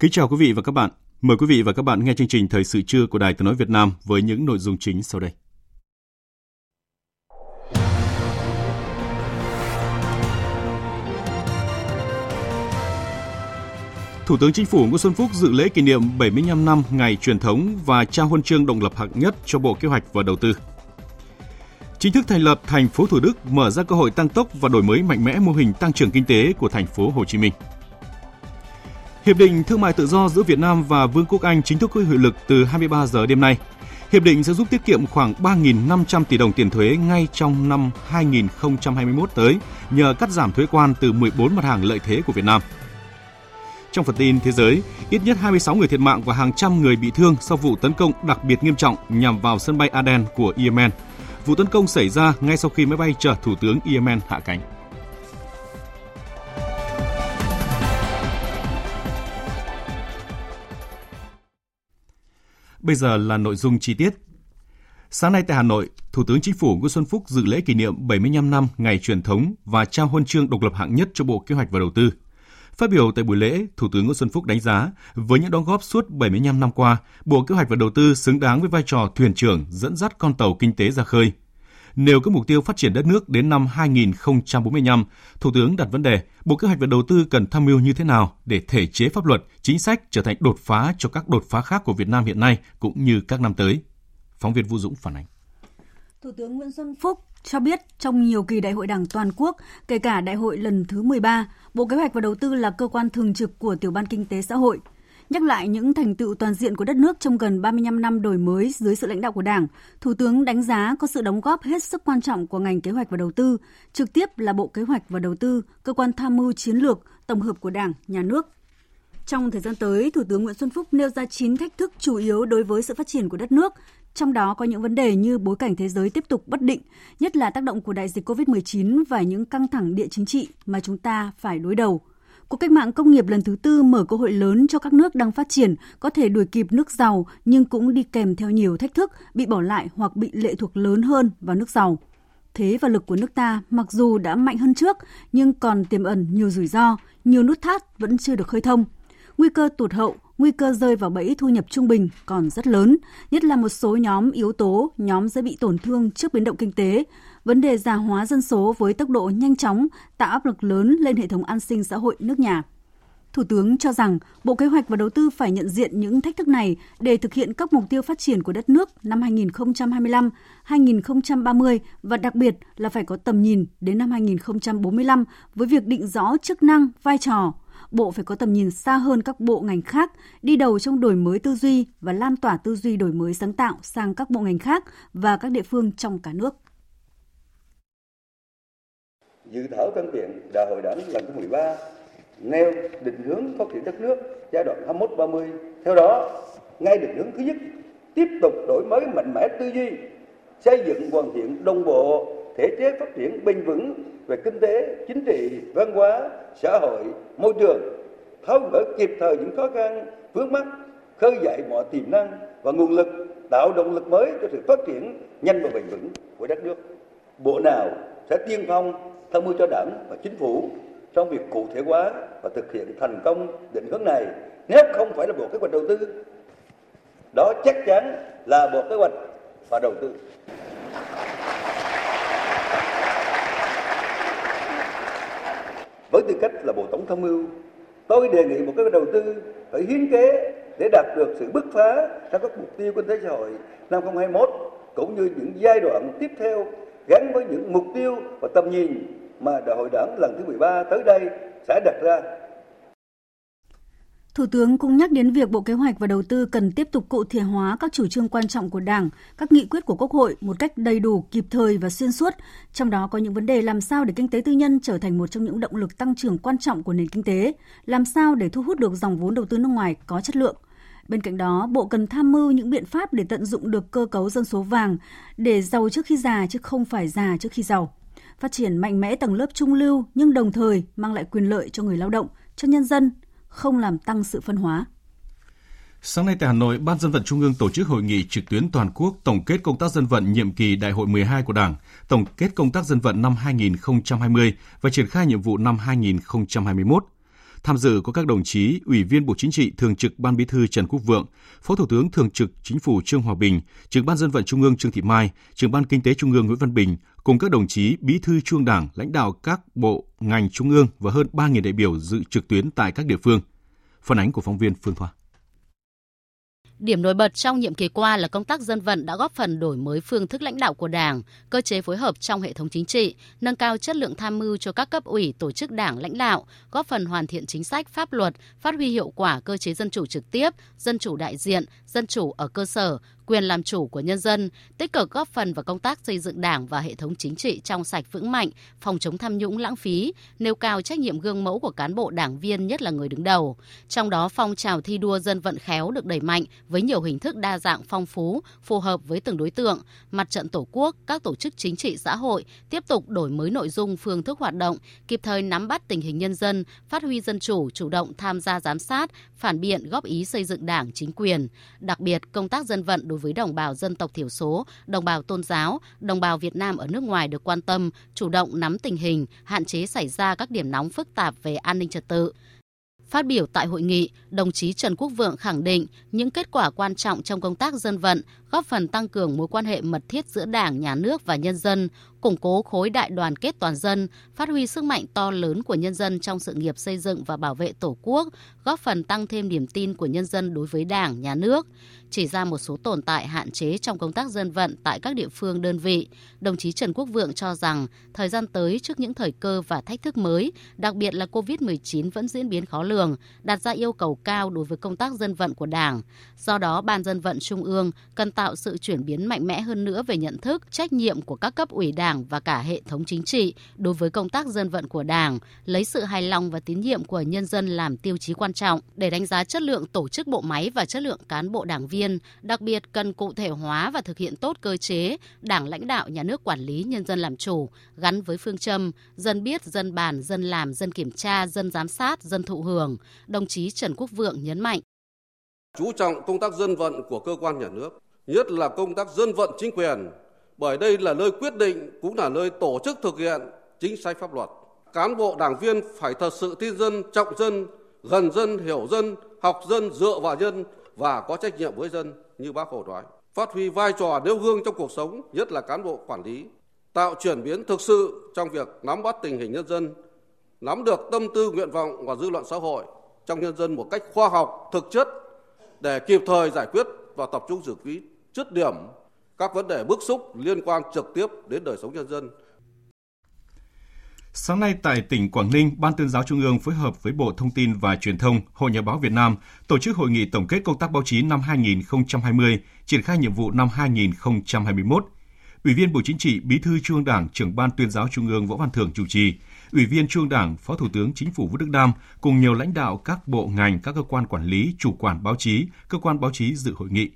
Kính chào quý vị và các bạn. Mời quý vị và các bạn nghe chương trình Thời sự trưa của Đài Tiếng nói Việt Nam với những nội dung chính sau đây. Thủ tướng Chính phủ Nguyễn Xuân Phúc dự lễ kỷ niệm 75 năm ngày truyền thống và trao huân chương độc lập hạng nhất cho Bộ Kế hoạch và Đầu tư. Chính thức thành lập thành phố Thủ Đức mở ra cơ hội tăng tốc và đổi mới mạnh mẽ mô hình tăng trưởng kinh tế của thành phố Hồ Chí Minh. Hiệp định thương mại tự do giữa Việt Nam và Vương quốc Anh chính thức có hiệu lực từ 23 giờ đêm nay. Hiệp định sẽ giúp tiết kiệm khoảng 3.500 tỷ đồng tiền thuế ngay trong năm 2021 tới nhờ cắt giảm thuế quan từ 14 mặt hàng lợi thế của Việt Nam. Trong phần tin thế giới, ít nhất 26 người thiệt mạng và hàng trăm người bị thương sau vụ tấn công đặc biệt nghiêm trọng nhằm vào sân bay Aden của Yemen. Vụ tấn công xảy ra ngay sau khi máy bay chở Thủ tướng Yemen hạ cánh. Bây giờ là nội dung chi tiết. Sáng nay tại Hà Nội, Thủ tướng Chính phủ Nguyễn Xuân Phúc dự lễ kỷ niệm 75 năm ngày truyền thống và trao huân chương độc lập hạng nhất cho Bộ Kế hoạch và Đầu tư. Phát biểu tại buổi lễ, Thủ tướng Nguyễn Xuân Phúc đánh giá, với những đóng góp suốt 75 năm qua, Bộ Kế hoạch và Đầu tư xứng đáng với vai trò thuyền trưởng dẫn dắt con tàu kinh tế ra khơi. Nêu các mục tiêu phát triển đất nước đến năm 2045, Thủ tướng đặt vấn đề Bộ Kế hoạch và Đầu tư cần tham mưu như thế nào để thể chế pháp luật, chính sách trở thành đột phá cho các đột phá khác của Việt Nam hiện nay cũng như các năm tới. Phóng viên Vũ Dũng phản ánh. Thủ tướng Nguyễn Xuân Phúc cho biết trong nhiều kỳ đại hội đảng toàn quốc, kể cả đại hội lần thứ 13, Bộ Kế hoạch và Đầu tư là cơ quan thường trực của Tiểu ban Kinh tế Xã hội. Nhắc lại những thành tựu toàn diện của đất nước trong gần 35 năm đổi mới dưới sự lãnh đạo của Đảng, Thủ tướng đánh giá có sự đóng góp hết sức quan trọng của ngành kế hoạch và đầu tư, trực tiếp là Bộ Kế hoạch và Đầu tư, cơ quan tham mưu chiến lược, tổng hợp của Đảng, Nhà nước. Trong thời gian tới, Thủ tướng Nguyễn Xuân Phúc nêu ra 9 thách thức chủ yếu đối với sự phát triển của đất nước, trong đó có những vấn đề như bối cảnh thế giới tiếp tục bất định, nhất là tác động của đại dịch COVID-19 và những căng thẳng địa chính trị mà chúng ta phải đối đầu. Cuộc cách mạng công nghiệp lần thứ tư mở cơ hội lớn cho các nước đang phát triển có thể đuổi kịp nước giàu nhưng cũng đi kèm theo nhiều thách thức, bị bỏ lại hoặc bị lệ thuộc lớn hơn vào nước giàu. Thế và lực của nước ta mặc dù đã mạnh hơn trước nhưng còn tiềm ẩn nhiều rủi ro, nhiều nút thắt vẫn chưa được khơi thông. Nguy cơ tụt hậu, nguy cơ rơi vào bẫy thu nhập trung bình còn rất lớn, nhất là một số nhóm yếu tố, nhóm dễ bị tổn thương trước biến động kinh tế. Vấn đề già hóa dân số với tốc độ nhanh chóng tạo áp lực lớn lên hệ thống an sinh xã hội nước nhà. Thủ tướng cho rằng Bộ Kế hoạch và Đầu tư phải nhận diện những thách thức này để thực hiện các mục tiêu phát triển của đất nước năm 2025, 2030 và đặc biệt là phải có tầm nhìn đến năm 2045 với việc định rõ chức năng, vai trò, Bộ phải có tầm nhìn xa hơn các bộ ngành khác, đi đầu trong đổi mới tư duy và lan tỏa tư duy đổi mới sáng tạo sang các bộ ngành khác và các địa phương trong cả nước. Dự thảo văn kiện Đại hội Đảng lần thứ 13 nêu định hướng phát triển đất nước giai đoạn 21-30. Theo đó, ngay định hướng thứ nhất, tiếp tục đổi mới mạnh mẽ tư duy, xây dựng hoàn thiện đồng bộ thể chế phát triển bền vững về kinh tế, chính trị, văn hóa, xã hội, môi trường, tháo gỡ kịp thời những khó khăn, vướng mắt, khơi dậy mọi tiềm năng và nguồn lực, tạo động lực mới cho sự phát triển nhanh và bền vững của đất nước. Bộ nào sẽ tiên phong tham mưu cho đảng và chính phủ trong việc cụ thể hóa và thực hiện thành công định hướng này, nếu không phải là bộ kế hoạch đầu tư. Đó chắc chắn là bộ kế hoạch và đầu tư. Với tư cách là bộ tổng tham mưu, tôi đề nghị một cái đầu tư phải hiến kế để đạt được sự bứt phá trong các mục tiêu kinh tế xã hội năm 2021 cũng như những giai đoạn tiếp theo gắn với những mục tiêu và tầm nhìn mà Đại hội Đảng lần thứ 13 tới đây sẽ đặt ra Thủ tướng cũng nhắc đến việc Bộ Kế hoạch và Đầu tư cần tiếp tục cụ thể hóa các chủ trương quan trọng của Đảng, các nghị quyết của Quốc hội một cách đầy đủ, kịp thời và xuyên suốt, trong đó có những vấn đề làm sao để kinh tế tư nhân trở thành một trong những động lực tăng trưởng quan trọng của nền kinh tế, làm sao để thu hút được dòng vốn đầu tư nước ngoài có chất lượng. Bên cạnh đó, Bộ cần tham mưu những biện pháp để tận dụng được cơ cấu dân số vàng để giàu trước khi già chứ không phải già trước khi giàu. Phát triển mạnh mẽ tầng lớp trung lưu nhưng đồng thời mang lại quyền lợi cho người lao động, cho nhân dân, không làm tăng sự phân hóa. Sáng nay tại Hà Nội, Ban dân vận Trung ương tổ chức hội nghị trực tuyến toàn quốc tổng kết công tác dân vận nhiệm kỳ Đại hội 12 của Đảng, tổng kết công tác dân vận năm 2020 và triển khai nhiệm vụ năm 2021. Tham dự có các đồng chí Ủy viên Bộ Chính trị, Thường trực Ban Bí thư Trần Quốc Vượng, Phó Thủ tướng Thường trực Chính phủ Trương Hòa Bình, Trưởng ban Dân vận Trung ương Trương Thị Mai, Trưởng ban Kinh tế Trung ương Nguyễn Văn Bình cùng các đồng chí Bí thư Trung Đảng, lãnh đạo các bộ, ngành Trung ương và hơn 3.000 đại biểu dự trực tuyến tại các địa phương. Phản ánh của phóng viên Phương Thoa. Điểm nổi bật trong nhiệm kỳ qua là công tác dân vận đã góp phần đổi mới phương thức lãnh đạo của Đảng, cơ chế phối hợp trong hệ thống chính trị, nâng cao chất lượng tham mưu cho các cấp ủy, tổ chức Đảng lãnh đạo, góp phần hoàn thiện chính sách, pháp luật, phát huy hiệu quả cơ chế dân chủ trực tiếp, dân chủ đại diện, dân chủ ở cơ sở, quyền làm chủ của nhân dân, tích cực góp phần vào công tác xây dựng Đảng và hệ thống chính trị trong sạch vững mạnh, phòng chống tham nhũng lãng phí, nêu cao trách nhiệm gương mẫu của cán bộ đảng viên nhất là người đứng đầu. Trong đó phong trào thi đua dân vận khéo được đẩy mạnh với nhiều hình thức đa dạng phong phú, phù hợp với từng đối tượng, mặt trận Tổ quốc, các tổ chức chính trị xã hội tiếp tục đổi mới nội dung phương thức hoạt động, kịp thời nắm bắt tình hình nhân dân, phát huy dân chủ, chủ động tham gia giám sát, phản biện góp ý xây dựng Đảng chính quyền. Đặc biệt, công tác dân vận đối với đồng bào dân tộc thiểu số, đồng bào tôn giáo, đồng bào Việt Nam ở nước ngoài được quan tâm, chủ động nắm tình hình, hạn chế xảy ra các điểm nóng phức tạp về an ninh trật tự. Phát biểu tại hội nghị, đồng chí Trần Quốc Vượng khẳng định những kết quả quan trọng trong công tác dân vận góp phần tăng cường mối quan hệ mật thiết giữa Đảng, Nhà nước và nhân dân, củng cố khối đại đoàn kết toàn dân, phát huy sức mạnh to lớn của nhân dân trong sự nghiệp xây dựng và bảo vệ Tổ quốc, góp phần tăng thêm niềm tin của nhân dân đối với Đảng, Nhà nước. Chỉ ra một số tồn tại hạn chế trong công tác dân vận tại các địa phương đơn vị, đồng chí Trần Quốc Vượng cho rằng thời gian tới trước những thời cơ và thách thức mới, đặc biệt là COVID-19 vẫn diễn biến khó lường, đặt ra yêu cầu cao đối với công tác dân vận của Đảng. Do đó, Ban dân vận Trung ương cần tạo sự chuyển biến mạnh mẽ hơn nữa về nhận thức, trách nhiệm của các cấp ủy Đảng và cả hệ thống chính trị đối với công tác dân vận của Đảng, lấy sự hài lòng và tín nhiệm của nhân dân làm tiêu chí quan trọng để đánh giá chất lượng tổ chức bộ máy và chất lượng cán bộ đảng viên, đặc biệt cần cụ thể hóa và thực hiện tốt cơ chế Đảng lãnh đạo nhà nước quản lý nhân dân làm chủ, gắn với phương châm dân biết, dân bàn, dân làm, dân kiểm tra, dân giám sát, dân thụ hưởng. Đồng chí Trần Quốc Vượng nhấn mạnh chú trọng công tác dân vận của cơ quan nhà nước, nhất là công tác dân vận chính quyền, bởi đây là nơi quyết định cũng là nơi tổ chức thực hiện chính sách pháp luật. Cán bộ đảng viên phải thật sự tin dân, trọng dân, gần dân, hiểu dân, học dân, dựa vào dân và có trách nhiệm với dân như bác Hồ nói. Phát huy vai trò nêu gương trong cuộc sống, nhất là cán bộ quản lý, tạo chuyển biến thực sự trong việc nắm bắt tình hình nhân dân, nắm được tâm tư nguyện vọng và dư luận xã hội trong nhân dân một cách khoa học, thực chất để kịp thời giải quyết và tập trung xử lý dứt điểm các vấn đề bức xúc liên quan trực tiếp đến đời sống nhân dân. Sáng nay tại tỉnh Quảng Ninh, Ban tuyên giáo Trung ương phối hợp với Bộ Thông tin và Truyền thông, Hội Nhà báo Việt Nam tổ chức hội nghị tổng kết công tác báo chí năm 2020, triển khai nhiệm vụ năm 2021. Ủy viên Bộ Chính trị, Bí thư Trung Đảng, trưởng Ban tuyên giáo Trung ương Võ Văn Thưởng chủ trì, Ủy viên Trung Đảng, Phó Thủ tướng Chính phủ Vũ Đức Đam cùng nhiều lãnh đạo các bộ ngành, các cơ quan quản lý, chủ quản báo chí, cơ quan báo chí dự hội nghị.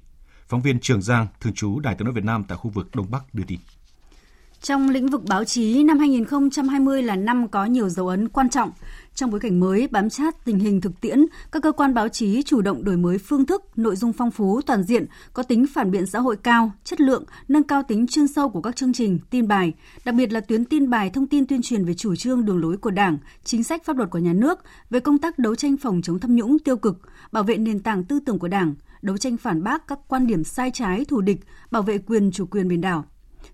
Phóng viên Trường Giang, thường trú Đài tiếng nói Việt Nam tại khu vực Đông Bắc đưa tin. Trong lĩnh vực báo chí, năm 2020 là năm có nhiều dấu ấn quan trọng. Trong bối cảnh mới, bám sát tình hình thực tiễn, các cơ quan báo chí chủ động đổi mới phương thức, nội dung phong phú, toàn diện, có tính phản biện xã hội cao, chất lượng, nâng cao tính chuyên sâu của các chương trình, tin bài, đặc biệt là tuyến tin bài thông tin tuyên truyền về chủ trương đường lối của Đảng, chính sách pháp luật của nhà nước, về công tác đấu tranh phòng chống tham nhũng tiêu cực, bảo vệ nền tảng tư tưởng của Đảng, đấu tranh phản bác các quan điểm sai trái, thù địch, bảo vệ quyền chủ quyền biển đảo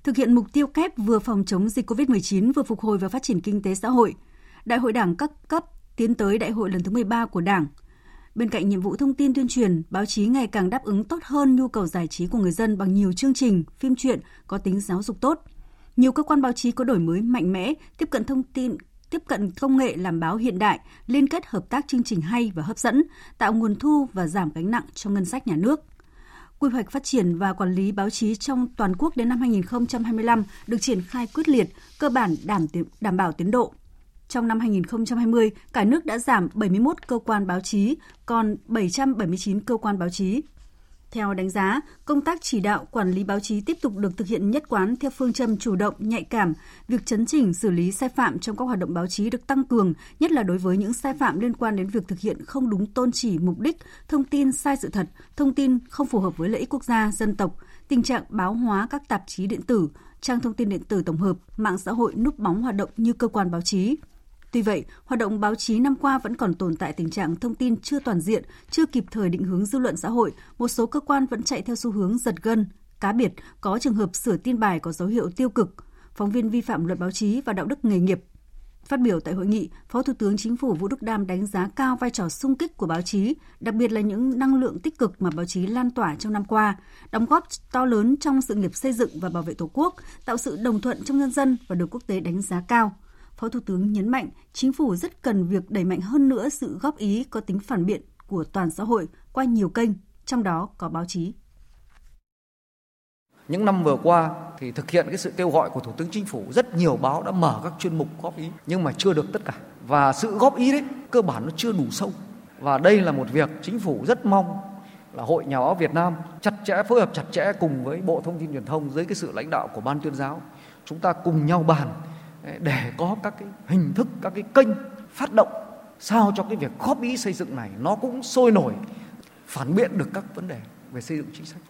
thực hiện mục tiêu kép vừa phòng chống dịch COVID-19 vừa phục hồi và phát triển kinh tế xã hội. Đại hội Đảng các cấp tiến tới đại hội lần thứ 13 của Đảng. Bên cạnh nhiệm vụ thông tin tuyên truyền, báo chí ngày càng đáp ứng tốt hơn nhu cầu giải trí của người dân bằng nhiều chương trình, phim truyện có tính giáo dục tốt. nhiều cơ quan báo chí có đổi mới mạnh mẽ, tiếp cận thông tin tiếp cận công nghệ làm báo hiện đại, liên kết hợp tác chương trình hay và hấp dẫn, tạo nguồn thu và giảm gánh nặng cho ngân sách nhà nước. Quy hoạch phát triển và quản lý báo chí trong toàn quốc đến năm 2025 được triển khai quyết liệt, cơ bản đảm đảm bảo tiến độ. Trong năm 2020, cả nước đã giảm 71 cơ quan báo chí, còn 779 cơ quan báo chí. Theo đánh giá, công tác chỉ đạo quản lý báo chí tiếp tục được thực hiện nhất quán theo phương châm chủ động, nhạy cảm. Việc chấn chỉnh xử lý sai phạm trong các hoạt động báo chí được tăng cường, nhất là đối với những sai phạm liên quan đến việc thực hiện không đúng tôn chỉ mục đích, thông tin sai sự thật, thông tin không phù hợp với lợi ích quốc gia, dân tộc, tình trạng báo hóa các tạp chí điện tử, trang thông tin điện tử tổng hợp, mạng xã hội núp bóng hoạt động như cơ quan báo chí. Tuy vậy, hoạt động báo chí năm qua vẫn còn tồn tại tình trạng thông tin chưa toàn diện, chưa kịp thời định hướng dư luận xã hội, một số cơ quan vẫn chạy theo xu hướng giật gân, cá biệt có trường hợp sửa tin bài có dấu hiệu tiêu cực, phóng viên vi phạm luật báo chí và đạo đức nghề nghiệp. Phát biểu tại hội nghị, Phó Thủ tướng Chính phủ Vũ Đức Đam đánh giá cao vai trò sung kích của báo chí, đặc biệt là những năng lượng tích cực mà báo chí lan tỏa trong năm qua, đóng góp to lớn trong sự nghiệp xây dựng và bảo vệ Tổ quốc, tạo sự đồng thuận trong nhân dân và được quốc tế đánh giá cao – Phó Thủ tướng nhấn mạnh chính phủ rất cần việc đẩy mạnh hơn nữa sự góp ý có tính phản biện của toàn xã hội qua nhiều kênh, trong đó có báo chí. Những năm vừa qua thì thực hiện cái sự kêu gọi của Thủ tướng Chính phủ rất nhiều báo đã mở các chuyên mục góp ý nhưng mà chưa được tất cả. Và sự góp ý đấy cơ bản nó chưa đủ sâu. Và đây là một việc chính phủ rất mong là Hội Nhà báo Việt Nam chặt chẽ phối hợp chặt chẽ cùng với Bộ Thông tin Truyền thông dưới cái sự lãnh đạo của Ban tuyên giáo. Chúng ta cùng nhau bàn để có các cái hình thức các cái kênh phát động sao cho cái việc góp ý xây dựng này nó cũng sôi nổi phản biện được các vấn đề về xây dựng chính sách.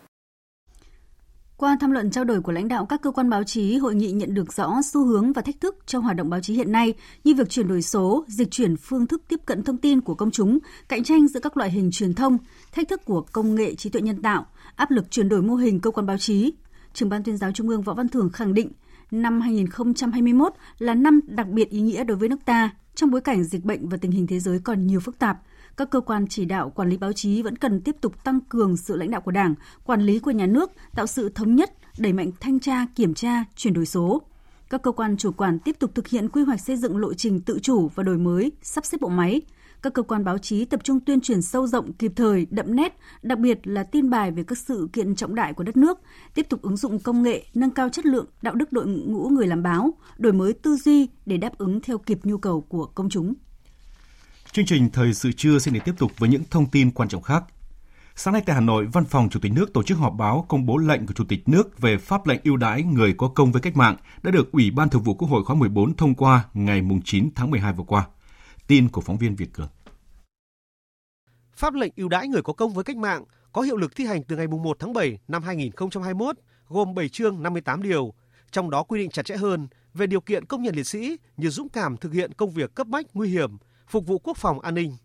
Qua tham luận trao đổi của lãnh đạo các cơ quan báo chí, hội nghị nhận được rõ xu hướng và thách thức trong hoạt động báo chí hiện nay như việc chuyển đổi số, dịch chuyển phương thức tiếp cận thông tin của công chúng, cạnh tranh giữa các loại hình truyền thông, thách thức của công nghệ trí tuệ nhân tạo, áp lực chuyển đổi mô hình cơ quan báo chí. Trưởng ban tuyên giáo Trung ương Võ Văn Thưởng khẳng định năm 2021 là năm đặc biệt ý nghĩa đối với nước ta trong bối cảnh dịch bệnh và tình hình thế giới còn nhiều phức tạp. Các cơ quan chỉ đạo quản lý báo chí vẫn cần tiếp tục tăng cường sự lãnh đạo của Đảng, quản lý của nhà nước, tạo sự thống nhất, đẩy mạnh thanh tra, kiểm tra, chuyển đổi số. Các cơ quan chủ quản tiếp tục thực hiện quy hoạch xây dựng lộ trình tự chủ và đổi mới, sắp xếp bộ máy, các cơ quan báo chí tập trung tuyên truyền sâu rộng, kịp thời, đậm nét, đặc biệt là tin bài về các sự kiện trọng đại của đất nước, tiếp tục ứng dụng công nghệ, nâng cao chất lượng, đạo đức đội ngũ người làm báo, đổi mới tư duy để đáp ứng theo kịp nhu cầu của công chúng. Chương trình Thời sự trưa sẽ được tiếp tục với những thông tin quan trọng khác. Sáng nay tại Hà Nội, Văn phòng Chủ tịch nước tổ chức họp báo công bố lệnh của Chủ tịch nước về pháp lệnh ưu đãi người có công với cách mạng đã được Ủy ban Thường vụ Quốc hội khóa 14 thông qua ngày 9 tháng 12 vừa qua. Tin của phóng viên Việt Cường. Pháp lệnh ưu đãi người có công với cách mạng có hiệu lực thi hành từ ngày 1 tháng 7 năm 2021, gồm 7 chương 58 điều, trong đó quy định chặt chẽ hơn về điều kiện công nhận liệt sĩ như dũng cảm thực hiện công việc cấp bách nguy hiểm, phục vụ quốc phòng an ninh,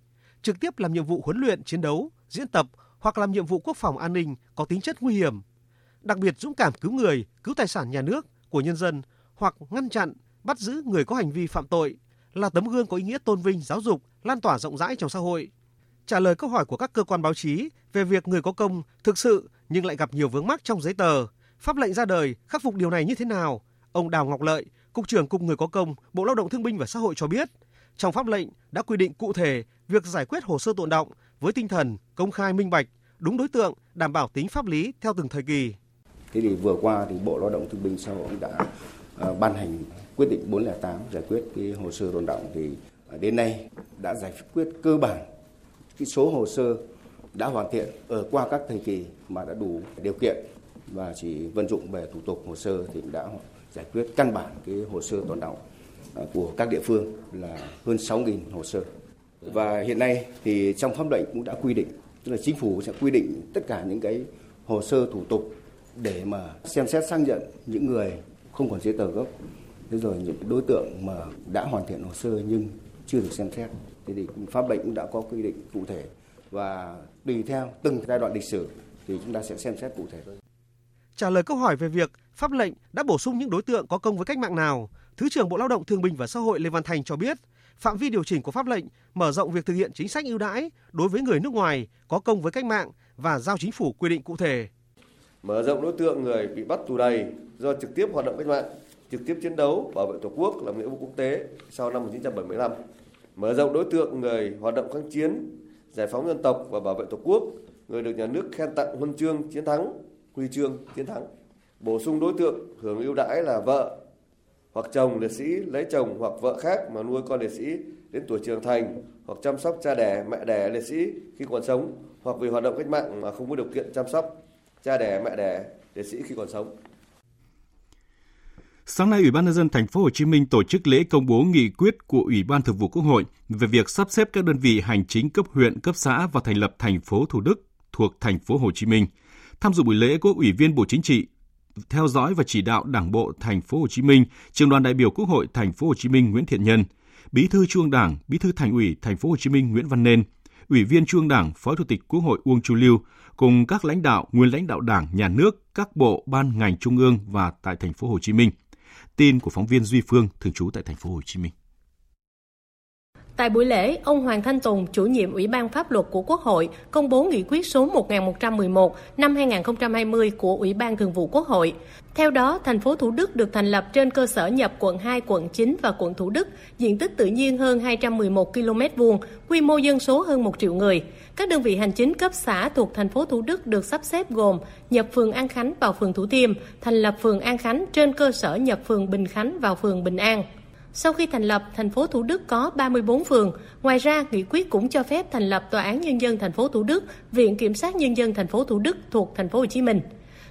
trực tiếp làm nhiệm vụ huấn luyện chiến đấu, diễn tập hoặc làm nhiệm vụ quốc phòng an ninh có tính chất nguy hiểm, đặc biệt dũng cảm cứu người, cứu tài sản nhà nước của nhân dân hoặc ngăn chặn, bắt giữ người có hành vi phạm tội, là tấm gương có ý nghĩa tôn vinh giáo dục, lan tỏa rộng rãi trong xã hội. Trả lời câu hỏi của các cơ quan báo chí về việc người có công thực sự nhưng lại gặp nhiều vướng mắc trong giấy tờ, pháp lệnh ra đời khắc phục điều này như thế nào? Ông Đào Ngọc Lợi, Cục trưởng Cục Người có công, Bộ Lao động Thương binh và Xã hội cho biết, trong pháp lệnh đã quy định cụ thể việc giải quyết hồ sơ tồn động với tinh thần công khai minh bạch, đúng đối tượng, đảm bảo tính pháp lý theo từng thời kỳ. Thế thì vừa qua thì Bộ Lao động Thương binh Xã hội đã ờ, ban hành quyết định 408 giải quyết cái hồ sơ tồn động thì đến nay đã giải quyết cơ bản cái số hồ sơ đã hoàn thiện ở qua các thời kỳ mà đã đủ điều kiện và chỉ vận dụng về thủ tục hồ sơ thì đã giải quyết căn bản cái hồ sơ tồn động à, của các địa phương là hơn 6.000 hồ sơ. Và hiện nay thì trong pháp lệnh cũng đã quy định, tức là chính phủ sẽ quy định tất cả những cái hồ sơ thủ tục để mà xem xét xác nhận những người không còn giấy tờ gốc thế rồi những đối tượng mà đã hoàn thiện hồ sơ nhưng chưa được xem xét thế thì pháp lệnh cũng đã có quy định cụ thể và tùy theo từng giai đoạn lịch sử thì chúng ta sẽ xem xét cụ thể thôi. Trả lời câu hỏi về việc pháp lệnh đã bổ sung những đối tượng có công với cách mạng nào, Thứ trưởng Bộ Lao động Thương binh và Xã hội Lê Văn Thành cho biết, phạm vi điều chỉnh của pháp lệnh mở rộng việc thực hiện chính sách ưu đãi đối với người nước ngoài có công với cách mạng và giao chính phủ quy định cụ thể. Mở rộng đối tượng người bị bắt tù đầy do trực tiếp hoạt động cách mạng trực tiếp chiến đấu bảo vệ Tổ quốc làm nghĩa vụ quốc tế sau năm 1975, mở rộng đối tượng người hoạt động kháng chiến, giải phóng dân tộc và bảo vệ Tổ quốc, người được nhà nước khen tặng huân chương chiến thắng, huy chương chiến thắng. Bổ sung đối tượng hưởng ưu đãi là vợ hoặc chồng liệt sĩ lấy chồng hoặc vợ khác mà nuôi con liệt sĩ đến tuổi trưởng thành hoặc chăm sóc cha đẻ, mẹ đẻ liệt sĩ khi còn sống hoặc vì hoạt động cách mạng mà không có điều kiện chăm sóc cha đẻ, mẹ đẻ liệt sĩ khi còn sống. Sáng nay, Ủy ban nhân dân thành phố Hồ Chí Minh tổ chức lễ công bố nghị quyết của Ủy ban Thường vụ Quốc hội về việc sắp xếp các đơn vị hành chính cấp huyện, cấp xã và thành lập thành phố Thủ Đức thuộc thành phố Hồ Chí Minh. Tham dự buổi lễ có Ủy viên Bộ Chính trị, theo dõi và chỉ đạo Đảng bộ thành phố Hồ Chí Minh, Trường đoàn đại biểu Quốc hội thành phố Hồ Chí Minh Nguyễn Thiện Nhân, Bí thư Trung Đảng, Bí thư Thành ủy thành phố Hồ Chí Minh Nguyễn Văn Nên, Ủy viên Trung Đảng, Phó Chủ tịch Quốc hội Uông Chu Lưu cùng các lãnh đạo, nguyên lãnh đạo Đảng, Nhà nước, các bộ, ban ngành trung ương và tại thành phố Hồ Chí Minh. Tin của phóng viên Duy Phương thường trú tại thành phố Hồ Chí Minh. Tại buổi lễ, ông Hoàng Thanh Tùng, chủ nhiệm Ủy ban Pháp luật của Quốc hội, công bố nghị quyết số 1111 năm 2020 của Ủy ban Thường vụ Quốc hội. Theo đó, thành phố Thủ Đức được thành lập trên cơ sở nhập quận 2, quận 9 và quận Thủ Đức, diện tích tự nhiên hơn 211 km vuông, quy mô dân số hơn 1 triệu người. Các đơn vị hành chính cấp xã thuộc thành phố Thủ Đức được sắp xếp gồm nhập phường An Khánh vào phường Thủ Thiêm, thành lập phường An Khánh trên cơ sở nhập phường Bình Khánh vào phường Bình An. Sau khi thành lập, thành phố Thủ Đức có 34 phường. Ngoài ra, nghị quyết cũng cho phép thành lập Tòa án Nhân dân thành phố Thủ Đức, Viện Kiểm sát Nhân dân thành phố Thủ Đức thuộc thành phố Hồ Chí Minh.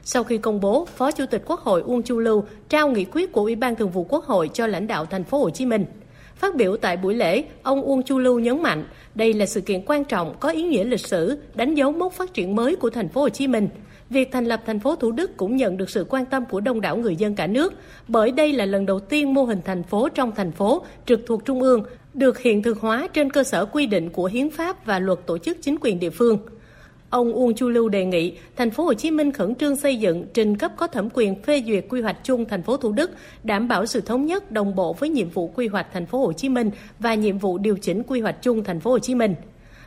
Sau khi công bố, Phó Chủ tịch Quốc hội Uông Chu Lưu trao nghị quyết của Ủy ban Thường vụ Quốc hội cho lãnh đạo thành phố Hồ Chí Minh. Phát biểu tại buổi lễ, ông Uông Chu Lưu nhấn mạnh, đây là sự kiện quan trọng có ý nghĩa lịch sử, đánh dấu mốc phát triển mới của thành phố Hồ Chí Minh. Việc thành lập thành phố Thủ Đức cũng nhận được sự quan tâm của đông đảo người dân cả nước, bởi đây là lần đầu tiên mô hình thành phố trong thành phố trực thuộc trung ương được hiện thực hóa trên cơ sở quy định của hiến pháp và luật tổ chức chính quyền địa phương. Ông Uông Chu Lưu đề nghị thành phố Hồ Chí Minh khẩn trương xây dựng trình cấp có thẩm quyền phê duyệt quy hoạch chung thành phố Thủ Đức, đảm bảo sự thống nhất đồng bộ với nhiệm vụ quy hoạch thành phố Hồ Chí Minh và nhiệm vụ điều chỉnh quy hoạch chung thành phố Hồ Chí Minh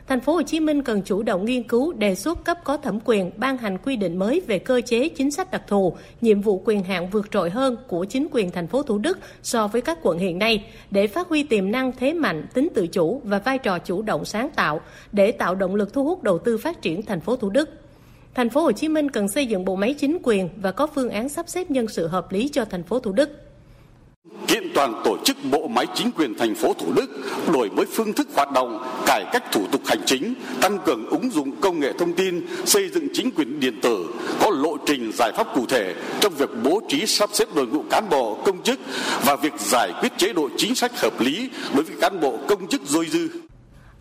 thành phố Hồ Chí Minh cần chủ động nghiên cứu đề xuất cấp có thẩm quyền ban hành quy định mới về cơ chế chính sách đặc thù, nhiệm vụ quyền hạn vượt trội hơn của chính quyền thành phố Thủ Đức so với các quận hiện nay để phát huy tiềm năng thế mạnh, tính tự chủ và vai trò chủ động sáng tạo để tạo động lực thu hút đầu tư phát triển thành phố Thủ Đức. Thành phố Hồ Chí Minh cần xây dựng bộ máy chính quyền và có phương án sắp xếp nhân sự hợp lý cho thành phố Thủ Đức kiện toàn tổ chức bộ máy chính quyền thành phố Thủ Đức, đổi mới phương thức hoạt động, cải cách thủ tục hành chính, tăng cường ứng dụng công nghệ thông tin, xây dựng chính quyền điện tử, có lộ trình giải pháp cụ thể trong việc bố trí sắp xếp đội ngũ cán bộ công chức và việc giải quyết chế độ chính sách hợp lý đối với cán bộ công chức dôi dư.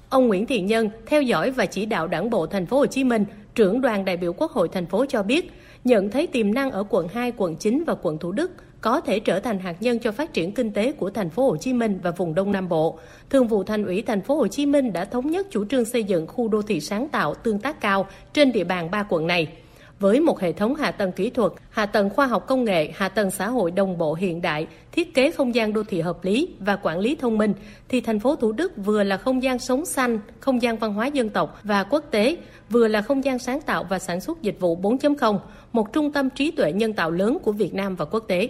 Ông Nguyễn Thiện Nhân theo dõi và chỉ đạo Đảng bộ thành phố Hồ Chí Minh, trưởng đoàn đại biểu Quốc hội thành phố cho biết, nhận thấy tiềm năng ở quận 2, quận 9 và quận Thủ Đức có thể trở thành hạt nhân cho phát triển kinh tế của thành phố Hồ Chí Minh và vùng Đông Nam Bộ. Thường vụ Thành ủy thành phố Hồ Chí Minh đã thống nhất chủ trương xây dựng khu đô thị sáng tạo tương tác cao trên địa bàn ba quận này. Với một hệ thống hạ tầng kỹ thuật, hạ tầng khoa học công nghệ, hạ tầng xã hội đồng bộ hiện đại, thiết kế không gian đô thị hợp lý và quản lý thông minh, thì thành phố Thủ Đức vừa là không gian sống xanh, không gian văn hóa dân tộc và quốc tế, vừa là không gian sáng tạo và sản xuất dịch vụ 4.0, một trung tâm trí tuệ nhân tạo lớn của Việt Nam và quốc tế.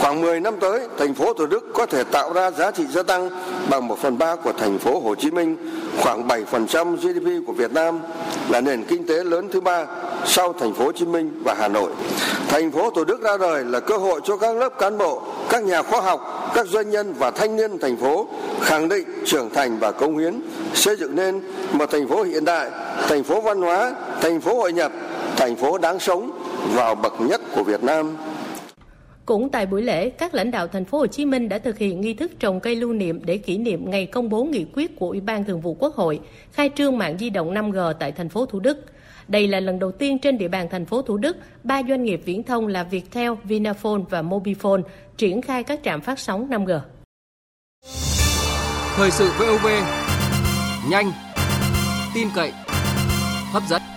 Khoảng 10 năm tới, thành phố Thủ Đức có thể tạo ra giá trị gia tăng bằng 1 phần 3 của thành phố Hồ Chí Minh, khoảng 7% GDP của Việt Nam, là nền kinh tế lớn thứ ba sau thành phố Hồ Chí Minh và Hà Nội. Thành phố Thủ Đức ra đời là cơ hội cho các lớp cán bộ, các nhà khoa học, các doanh nhân và thanh niên thành phố khẳng định trưởng thành và công hiến, xây dựng nên một thành phố hiện đại, thành phố văn hóa, thành phố hội nhập, thành phố đáng sống vào bậc nhất của Việt Nam. Cũng tại buổi lễ, các lãnh đạo thành phố Hồ Chí Minh đã thực hiện nghi thức trồng cây lưu niệm để kỷ niệm ngày công bố nghị quyết của Ủy ban Thường vụ Quốc hội khai trương mạng di động 5G tại thành phố Thủ Đức. Đây là lần đầu tiên trên địa bàn thành phố Thủ Đức, ba doanh nghiệp viễn thông là Viettel, Vinaphone và Mobifone triển khai các trạm phát sóng 5G. Thời sự VOV, nhanh, tin cậy, hấp dẫn.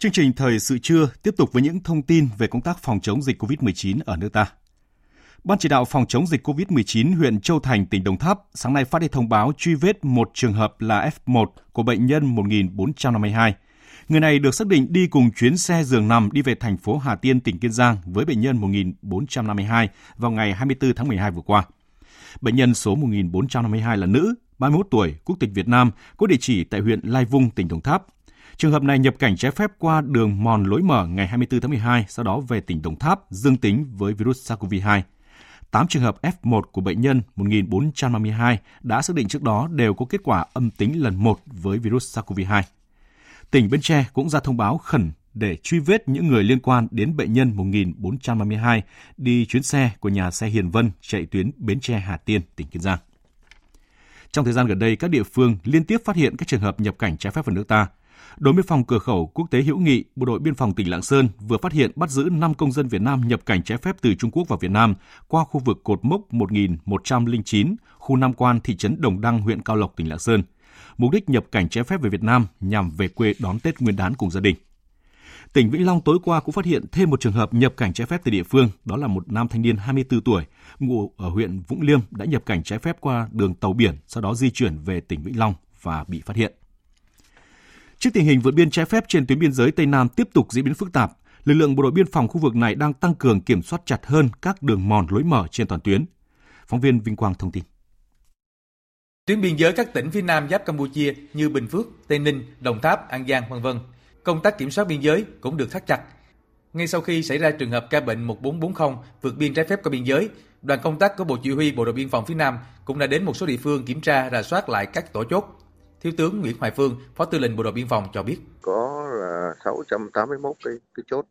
Chương trình Thời sự trưa tiếp tục với những thông tin về công tác phòng chống dịch COVID-19 ở nước ta. Ban chỉ đạo phòng chống dịch COVID-19 huyện Châu Thành, tỉnh Đồng Tháp sáng nay phát đi thông báo truy vết một trường hợp là F1 của bệnh nhân 1452. Người này được xác định đi cùng chuyến xe giường nằm đi về thành phố Hà Tiên, tỉnh Kiên Giang với bệnh nhân 1452 vào ngày 24 tháng 12 vừa qua. Bệnh nhân số 1452 là nữ, 31 tuổi, quốc tịch Việt Nam, có địa chỉ tại huyện Lai Vung, tỉnh Đồng Tháp. Trường hợp này nhập cảnh trái phép qua đường mòn lối mở ngày 24 tháng 12, sau đó về tỉnh Đồng Tháp dương tính với virus SARS-CoV-2. 8 trường hợp F1 của bệnh nhân 1452 đã xác định trước đó đều có kết quả âm tính lần 1 với virus SARS-CoV-2. Tỉnh Bến Tre cũng ra thông báo khẩn để truy vết những người liên quan đến bệnh nhân 1432 đi chuyến xe của nhà xe Hiền Vân chạy tuyến Bến Tre Hà Tiên, tỉnh Kiên Giang. Trong thời gian gần đây, các địa phương liên tiếp phát hiện các trường hợp nhập cảnh trái phép vào nước ta. Đồn biên phòng cửa khẩu quốc tế Hữu Nghị, Bộ đội biên phòng tỉnh Lạng Sơn vừa phát hiện bắt giữ 5 công dân Việt Nam nhập cảnh trái phép từ Trung Quốc vào Việt Nam qua khu vực cột mốc 1109, khu Nam Quan, thị trấn Đồng Đăng, huyện Cao Lộc, tỉnh Lạng Sơn. Mục đích nhập cảnh trái phép về Việt Nam nhằm về quê đón Tết Nguyên đán cùng gia đình. Tỉnh Vĩnh Long tối qua cũng phát hiện thêm một trường hợp nhập cảnh trái phép từ địa phương, đó là một nam thanh niên 24 tuổi, ngụ ở huyện Vũng Liêm đã nhập cảnh trái phép qua đường tàu biển, sau đó di chuyển về tỉnh Vĩnh Long và bị phát hiện. Trước tình hình vượt biên trái phép trên tuyến biên giới Tây Nam tiếp tục diễn biến phức tạp, lực lượng bộ đội biên phòng khu vực này đang tăng cường kiểm soát chặt hơn các đường mòn lối mở trên toàn tuyến. Phóng viên Vinh Quang thông tin. Tuyến biên giới các tỉnh phía Nam giáp Campuchia như Bình Phước, Tây Ninh, Đồng Tháp, An Giang, vân vân, công tác kiểm soát biên giới cũng được thắt chặt. Ngay sau khi xảy ra trường hợp ca bệnh 1440 vượt biên trái phép qua biên giới, đoàn công tác của Bộ Chỉ huy Bộ đội Biên phòng phía Nam cũng đã đến một số địa phương kiểm tra, rà soát lại các tổ chốt. Thiếu tướng Nguyễn Hoài Phương, Phó Tư lệnh Bộ đội Biên phòng cho biết. Có là 681 cái, cái chốt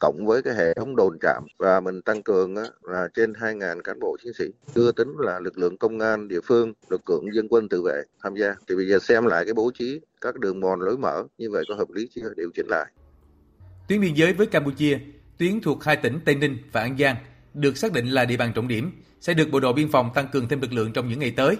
cộng với cái hệ thống đồn trạm. Và mình tăng cường là trên 2.000 cán bộ chiến sĩ. Chưa tính là lực lượng công an địa phương lực lượng dân quân tự vệ tham gia. Thì bây giờ xem lại cái bố trí các đường mòn lối mở như vậy có hợp lý chưa? Điều chỉnh lại. Tuyến biên giới với Campuchia tuyến thuộc hai tỉnh Tây Ninh và An Giang được xác định là địa bàn trọng điểm sẽ được bộ đội biên phòng tăng cường thêm lực lượng trong những ngày tới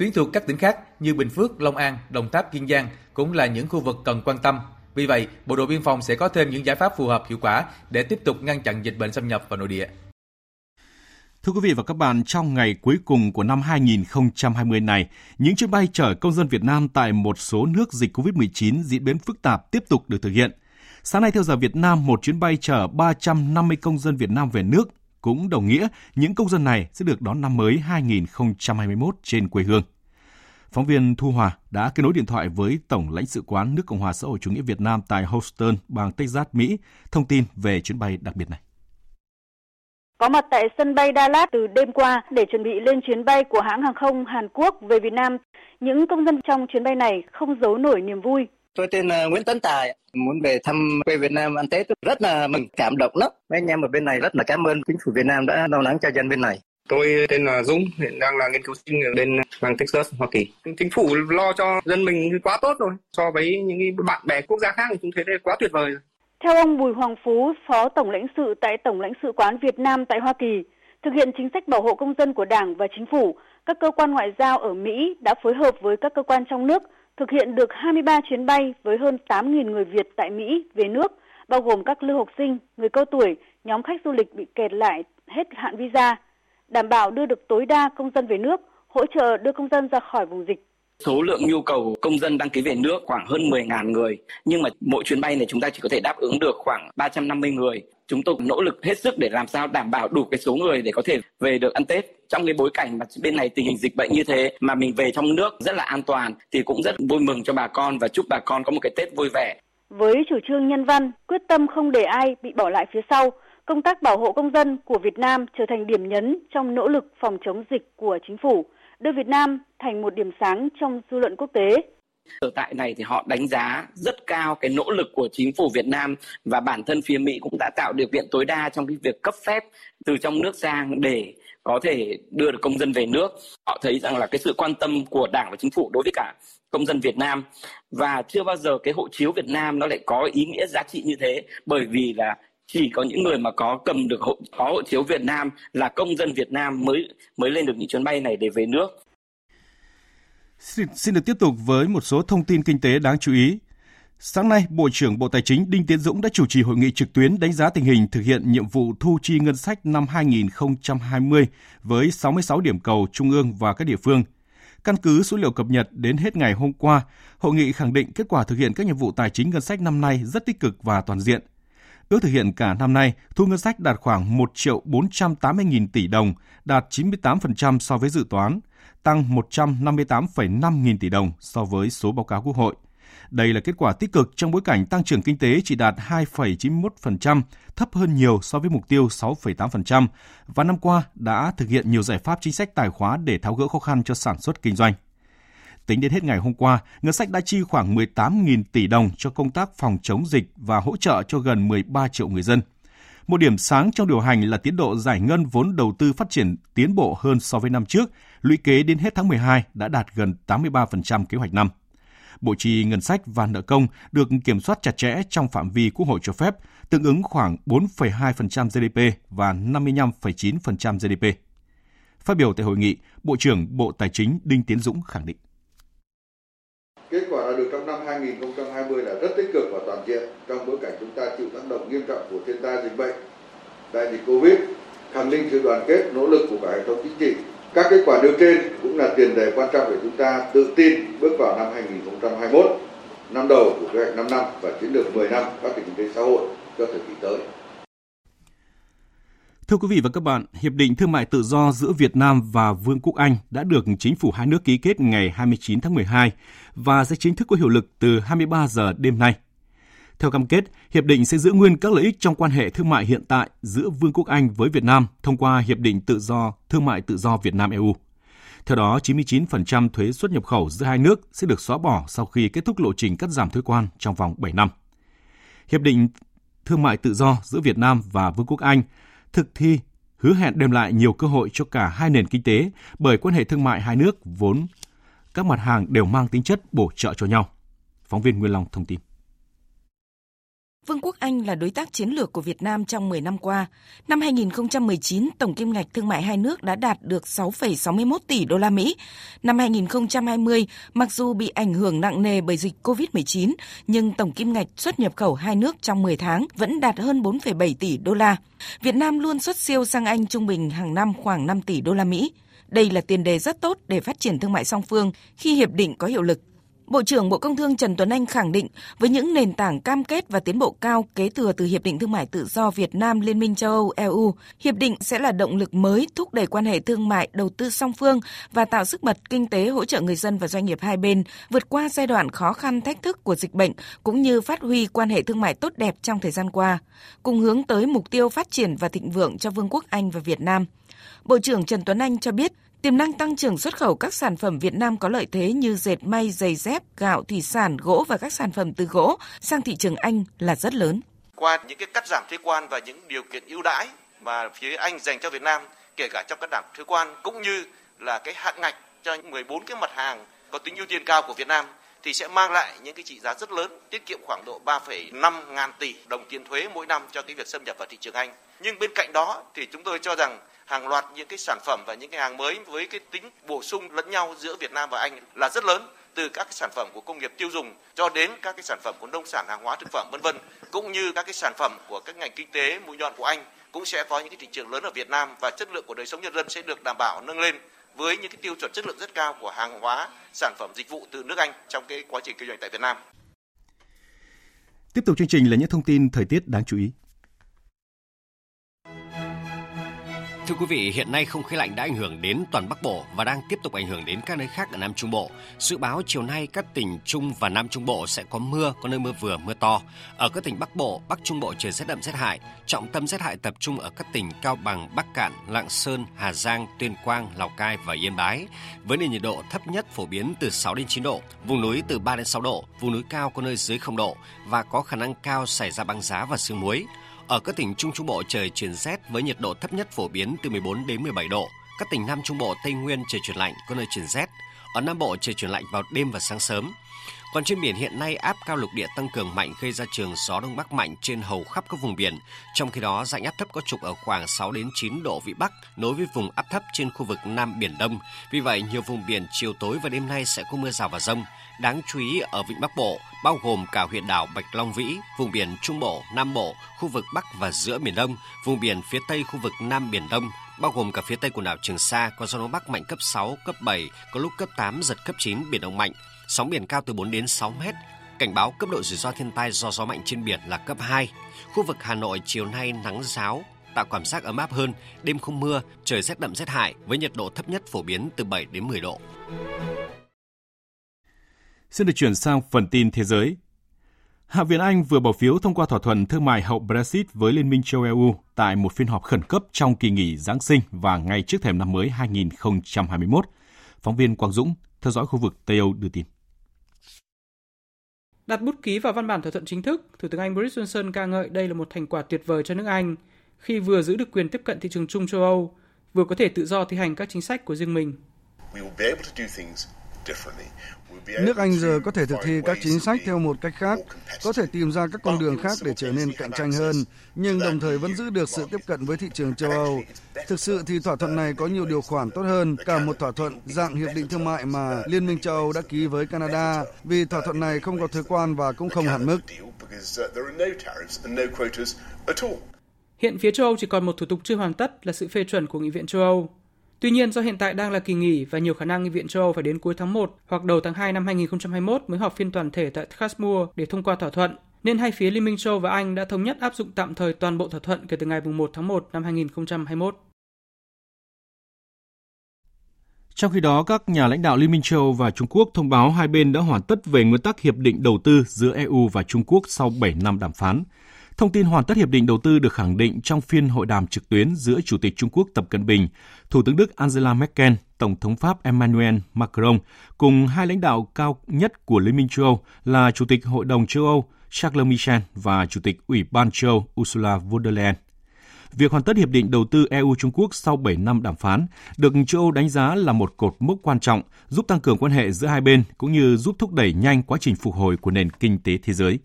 tuyến thuộc các tỉnh khác như Bình Phước, Long An, Đồng Tháp, Kiên Giang cũng là những khu vực cần quan tâm vì vậy, Bộ đội Biên phòng sẽ có thêm những giải pháp phù hợp hiệu quả để tiếp tục ngăn chặn dịch bệnh xâm nhập vào nội địa. Thưa quý vị và các bạn, trong ngày cuối cùng của năm 2020 này, những chuyến bay chở công dân Việt Nam tại một số nước dịch COVID-19 diễn biến phức tạp tiếp tục được thực hiện. Sáng nay theo giờ Việt Nam, một chuyến bay chở 350 công dân Việt Nam về nước cũng đồng nghĩa những công dân này sẽ được đón năm mới 2021 trên quê hương. Phóng viên Thu Hòa đã kết nối điện thoại với Tổng lãnh sự quán nước Cộng hòa xã hội chủ nghĩa Việt Nam tại Houston, bang Texas, Mỹ, thông tin về chuyến bay đặc biệt này. Có mặt tại sân bay Dallas từ đêm qua để chuẩn bị lên chuyến bay của hãng hàng không Hàn Quốc về Việt Nam, những công dân trong chuyến bay này không giấu nổi niềm vui. Tôi tên là Nguyễn Tấn Tài, muốn về thăm quê Việt Nam ăn Tết rất là mừng, cảm động lắm. Mấy anh em ở bên này rất là cảm ơn chính phủ Việt Nam đã lo lắng cho dân bên này. Tôi tên là Dũng, hiện đang là nghiên cứu sinh ở bên bang Texas, Hoa Kỳ. Chính phủ lo cho dân mình quá tốt rồi. So với những bạn bè quốc gia khác thì chúng thấy đây quá tuyệt vời. Theo ông Bùi Hoàng Phú, Phó Tổng lãnh sự tại Tổng lãnh sự quán Việt Nam tại Hoa Kỳ, thực hiện chính sách bảo hộ công dân của Đảng và Chính phủ, các cơ quan ngoại giao ở Mỹ đã phối hợp với các cơ quan trong nước thực hiện được 23 chuyến bay với hơn 8.000 người Việt tại Mỹ về nước, bao gồm các lưu học sinh, người cao tuổi, nhóm khách du lịch bị kẹt lại hết hạn visa đảm bảo đưa được tối đa công dân về nước, hỗ trợ đưa công dân ra khỏi vùng dịch. Số lượng nhu cầu công dân đăng ký về nước khoảng hơn 10.000 người, nhưng mà mỗi chuyến bay này chúng ta chỉ có thể đáp ứng được khoảng 350 người. Chúng tôi nỗ lực hết sức để làm sao đảm bảo đủ cái số người để có thể về được ăn Tết. Trong cái bối cảnh mà bên này tình hình dịch bệnh như thế mà mình về trong nước rất là an toàn thì cũng rất vui mừng cho bà con và chúc bà con có một cái Tết vui vẻ. Với chủ trương nhân văn, quyết tâm không để ai bị bỏ lại phía sau, công tác bảo hộ công dân của Việt Nam trở thành điểm nhấn trong nỗ lực phòng chống dịch của chính phủ, đưa Việt Nam thành một điểm sáng trong dư luận quốc tế. Ở tại này thì họ đánh giá rất cao cái nỗ lực của chính phủ Việt Nam và bản thân phía Mỹ cũng đã tạo điều kiện tối đa trong cái việc cấp phép từ trong nước sang để có thể đưa được công dân về nước. Họ thấy rằng là cái sự quan tâm của Đảng và chính phủ đối với cả công dân Việt Nam và chưa bao giờ cái hộ chiếu Việt Nam nó lại có ý nghĩa giá trị như thế bởi vì là chỉ có những người mà có cầm được hộ có hộ chiếu Việt Nam là công dân Việt Nam mới mới lên được những chuyến bay này để về nước. Xin, xin được tiếp tục với một số thông tin kinh tế đáng chú ý. Sáng nay, Bộ trưởng Bộ Tài chính Đinh Tiến Dũng đã chủ trì hội nghị trực tuyến đánh giá tình hình thực hiện nhiệm vụ thu chi ngân sách năm 2020 với 66 điểm cầu trung ương và các địa phương. Căn cứ số liệu cập nhật đến hết ngày hôm qua, hội nghị khẳng định kết quả thực hiện các nhiệm vụ tài chính ngân sách năm nay rất tích cực và toàn diện. Ước thực hiện cả năm nay, thu ngân sách đạt khoảng 1 triệu 480 nghìn tỷ đồng, đạt 98% so với dự toán, tăng 158,5 nghìn tỷ đồng so với số báo cáo Quốc hội. Đây là kết quả tích cực trong bối cảnh tăng trưởng kinh tế chỉ đạt 2,91%, thấp hơn nhiều so với mục tiêu 6,8%, và năm qua đã thực hiện nhiều giải pháp chính sách tài khóa để tháo gỡ khó khăn cho sản xuất kinh doanh. Tính đến hết ngày hôm qua, ngân sách đã chi khoảng 18.000 tỷ đồng cho công tác phòng chống dịch và hỗ trợ cho gần 13 triệu người dân. Một điểm sáng trong điều hành là tiến độ giải ngân vốn đầu tư phát triển tiến bộ hơn so với năm trước, lũy kế đến hết tháng 12 đã đạt gần 83% kế hoạch năm. Bộ chi ngân sách và nợ công được kiểm soát chặt chẽ trong phạm vi Quốc hội cho phép, tương ứng khoảng 4,2% GDP và 55,9% GDP. Phát biểu tại hội nghị, Bộ trưởng Bộ Tài chính Đinh Tiến Dũng khẳng định. Kết quả đã được trong năm 2020 là rất tích cực và toàn diện trong bối cảnh chúng ta chịu tác động nghiêm trọng của thiên tai dịch bệnh, đại dịch Covid, khẳng định sự đoàn kết, nỗ lực của cả hệ thống chính trị. Các kết quả nêu trên cũng là tiền đề quan trọng để chúng ta tự tin bước vào năm 2021, năm đầu của kế hoạch 5 năm và chiến lược 10 năm phát triển kinh tế xã hội cho thời kỳ tới. Thưa quý vị và các bạn, Hiệp định Thương mại Tự do giữa Việt Nam và Vương quốc Anh đã được chính phủ hai nước ký kết ngày 29 tháng 12 và sẽ chính thức có hiệu lực từ 23 giờ đêm nay. Theo cam kết, hiệp định sẽ giữ nguyên các lợi ích trong quan hệ thương mại hiện tại giữa Vương quốc Anh với Việt Nam thông qua Hiệp định Tự do Thương mại Tự do Việt Nam EU. Theo đó, 99% thuế xuất nhập khẩu giữa hai nước sẽ được xóa bỏ sau khi kết thúc lộ trình cắt giảm thuế quan trong vòng 7 năm. Hiệp định Thương mại Tự do giữa Việt Nam và Vương quốc Anh thực thi hứa hẹn đem lại nhiều cơ hội cho cả hai nền kinh tế bởi quan hệ thương mại hai nước vốn các mặt hàng đều mang tính chất bổ trợ cho nhau. Phóng viên Nguyên Long thông tin. Vương quốc Anh là đối tác chiến lược của Việt Nam trong 10 năm qua. Năm 2019, tổng kim ngạch thương mại hai nước đã đạt được 6,61 tỷ đô la Mỹ. Năm 2020, mặc dù bị ảnh hưởng nặng nề bởi dịch COVID-19, nhưng tổng kim ngạch xuất nhập khẩu hai nước trong 10 tháng vẫn đạt hơn 4,7 tỷ đô la. Việt Nam luôn xuất siêu sang Anh trung bình hàng năm khoảng 5 tỷ đô la Mỹ. Đây là tiền đề rất tốt để phát triển thương mại song phương khi hiệp định có hiệu lực. Bộ trưởng Bộ Công Thương Trần Tuấn Anh khẳng định với những nền tảng cam kết và tiến bộ cao kế thừa từ Hiệp định Thương mại Tự do Việt Nam Liên minh châu Âu EU, hiệp định sẽ là động lực mới thúc đẩy quan hệ thương mại đầu tư song phương và tạo sức bật kinh tế hỗ trợ người dân và doanh nghiệp hai bên vượt qua giai đoạn khó khăn thách thức của dịch bệnh cũng như phát huy quan hệ thương mại tốt đẹp trong thời gian qua, cùng hướng tới mục tiêu phát triển và thịnh vượng cho Vương quốc Anh và Việt Nam. Bộ trưởng Trần Tuấn Anh cho biết Tiềm năng tăng trưởng xuất khẩu các sản phẩm Việt Nam có lợi thế như dệt may, giày dép, gạo, thủy sản, gỗ và các sản phẩm từ gỗ sang thị trường Anh là rất lớn. Qua những cái cắt giảm thuế quan và những điều kiện ưu đãi mà phía Anh dành cho Việt Nam, kể cả trong cắt giảm thuế quan cũng như là cái hạn ngạch cho 14 cái mặt hàng có tính ưu tiên cao của Việt Nam thì sẽ mang lại những cái trị giá rất lớn, tiết kiệm khoảng độ 3,5 ngàn tỷ đồng tiền thuế mỗi năm cho cái việc xâm nhập vào thị trường Anh. Nhưng bên cạnh đó thì chúng tôi cho rằng hàng loạt những cái sản phẩm và những cái hàng mới với cái tính bổ sung lẫn nhau giữa Việt Nam và Anh là rất lớn từ các cái sản phẩm của công nghiệp tiêu dùng cho đến các cái sản phẩm của nông sản hàng hóa thực phẩm vân vân cũng như các cái sản phẩm của các ngành kinh tế mũi nhọn của Anh cũng sẽ có những cái thị trường lớn ở Việt Nam và chất lượng của đời sống nhân dân sẽ được đảm bảo nâng lên với những cái tiêu chuẩn chất lượng rất cao của hàng hóa, sản phẩm dịch vụ từ nước Anh trong cái quá trình kinh doanh tại Việt Nam. Tiếp tục chương trình là những thông tin thời tiết đáng chú ý. Thưa quý vị, hiện nay không khí lạnh đã ảnh hưởng đến toàn Bắc Bộ và đang tiếp tục ảnh hưởng đến các nơi khác ở Nam Trung Bộ. Dự báo chiều nay các tỉnh Trung và Nam Trung Bộ sẽ có mưa, có nơi mưa vừa, mưa to. Ở các tỉnh Bắc Bộ, Bắc Trung Bộ trời rét đậm rét hại. Trọng tâm rét hại tập trung ở các tỉnh Cao Bằng, Bắc Cạn, Lạng Sơn, Hà Giang, Tuyên Quang, Lào Cai và Yên Bái. Với nền nhiệt độ thấp nhất phổ biến từ 6 đến 9 độ, vùng núi từ 3 đến 6 độ, vùng núi cao có nơi dưới 0 độ và có khả năng cao xảy ra băng giá và sương muối. Ở các tỉnh Trung Trung Bộ trời chuyển rét với nhiệt độ thấp nhất phổ biến từ 14 đến 17 độ. Các tỉnh Nam Trung Bộ, Tây Nguyên trời chuyển lạnh, có nơi chuyển rét. Ở Nam Bộ trời chuyển lạnh vào đêm và sáng sớm. Còn trên biển hiện nay áp cao lục địa tăng cường mạnh gây ra trường gió đông bắc mạnh trên hầu khắp các vùng biển. Trong khi đó, dạnh áp thấp có trục ở khoảng 6 đến 9 độ vĩ bắc nối với vùng áp thấp trên khu vực Nam Biển Đông. Vì vậy, nhiều vùng biển chiều tối và đêm nay sẽ có mưa rào và rông. Đáng chú ý ở vịnh Bắc Bộ, bao gồm cả huyện đảo Bạch Long Vĩ, vùng biển Trung Bộ, Nam Bộ, khu vực Bắc và giữa Biển Đông, vùng biển phía Tây khu vực Nam Biển Đông, bao gồm cả phía tây quần đảo Trường Sa có gió đông bắc mạnh cấp 6, cấp 7, có lúc cấp 8, giật cấp 9, biển động mạnh, sóng biển cao từ 4 đến 6 mét. Cảnh báo cấp độ rủi ro thiên tai do gió mạnh trên biển là cấp 2. Khu vực Hà Nội chiều nay nắng giáo, tạo cảm giác ấm áp hơn, đêm không mưa, trời rét đậm rét hại với nhiệt độ thấp nhất phổ biến từ 7 đến 10 độ. Xin được chuyển sang phần tin thế giới. Hạ viện Anh vừa bỏ phiếu thông qua thỏa thuận thương mại hậu Brexit với Liên minh châu EU tại một phiên họp khẩn cấp trong kỳ nghỉ Giáng sinh và ngay trước thềm năm mới 2021. Phóng viên Quang Dũng theo dõi khu vực Tây Âu đưa tin. Đặt bút ký vào văn bản thỏa thuận chính thức, Thủ tướng Anh Boris Johnson ca ngợi đây là một thành quả tuyệt vời cho nước Anh khi vừa giữ được quyền tiếp cận thị trường chung châu Âu, vừa có thể tự do thi hành các chính sách của riêng mình. Nước Anh giờ có thể thực thi các chính sách theo một cách khác, có thể tìm ra các con đường khác để trở nên cạnh tranh hơn, nhưng đồng thời vẫn giữ được sự tiếp cận với thị trường châu Âu. Thực sự thì thỏa thuận này có nhiều điều khoản tốt hơn cả một thỏa thuận dạng hiệp định thương mại mà Liên minh châu Âu đã ký với Canada, vì thỏa thuận này không có thuế quan và cũng không hạn mức. Hiện phía châu Âu chỉ còn một thủ tục chưa hoàn tất là sự phê chuẩn của Nghị viện châu Âu. Tuy nhiên, do hiện tại đang là kỳ nghỉ và nhiều khả năng Nghị viện châu Âu phải đến cuối tháng 1 hoặc đầu tháng 2 năm 2021 mới họp phiên toàn thể tại Strasbourg để thông qua thỏa thuận, nên hai phía Liên minh châu và Anh đã thống nhất áp dụng tạm thời toàn bộ thỏa thuận kể từ ngày 1 tháng 1 năm 2021. Trong khi đó, các nhà lãnh đạo Liên minh châu và Trung Quốc thông báo hai bên đã hoàn tất về nguyên tắc hiệp định đầu tư giữa EU và Trung Quốc sau 7 năm đàm phán. Thông tin hoàn tất hiệp định đầu tư được khẳng định trong phiên hội đàm trực tuyến giữa Chủ tịch Trung Quốc Tập Cận Bình, Thủ tướng Đức Angela Merkel, Tổng thống Pháp Emmanuel Macron cùng hai lãnh đạo cao nhất của Liên minh châu Âu là Chủ tịch Hội đồng châu Âu Charles Michel và Chủ tịch Ủy ban châu Âu Ursula von der Leyen. Việc hoàn tất hiệp định đầu tư EU Trung Quốc sau 7 năm đàm phán được châu Âu đánh giá là một cột mốc quan trọng giúp tăng cường quan hệ giữa hai bên cũng như giúp thúc đẩy nhanh quá trình phục hồi của nền kinh tế thế giới.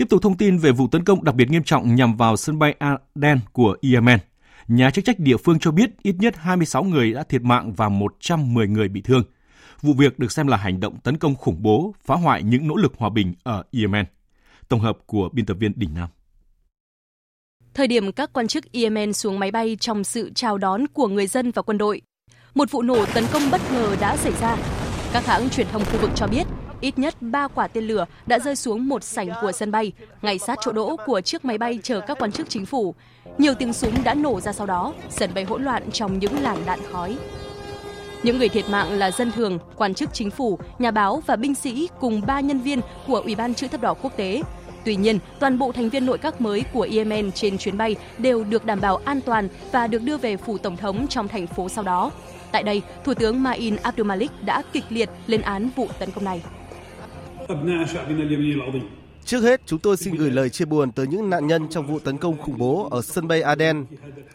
Tiếp tục thông tin về vụ tấn công đặc biệt nghiêm trọng nhằm vào sân bay Aden của Yemen. Nhà chức trách địa phương cho biết ít nhất 26 người đã thiệt mạng và 110 người bị thương. Vụ việc được xem là hành động tấn công khủng bố, phá hoại những nỗ lực hòa bình ở Yemen. Tổng hợp của biên tập viên Đình Nam. Thời điểm các quan chức Yemen xuống máy bay trong sự chào đón của người dân và quân đội, một vụ nổ tấn công bất ngờ đã xảy ra. Các hãng truyền thông khu vực cho biết ít nhất 3 quả tên lửa đã rơi xuống một sảnh của sân bay, ngay sát chỗ đỗ của chiếc máy bay chở các quan chức chính phủ. Nhiều tiếng súng đã nổ ra sau đó, sân bay hỗn loạn trong những làn đạn khói. Những người thiệt mạng là dân thường, quan chức chính phủ, nhà báo và binh sĩ cùng ba nhân viên của Ủy ban chữ thập đỏ quốc tế. Tuy nhiên, toàn bộ thành viên nội các mới của Yemen trên chuyến bay đều được đảm bảo an toàn và được đưa về phủ tổng thống trong thành phố sau đó. Tại đây, Thủ tướng Ma'in Abdul Malik đã kịch liệt lên án vụ tấn công này. Trước hết, chúng tôi xin gửi lời chia buồn tới những nạn nhân trong vụ tấn công khủng bố ở sân bay Aden.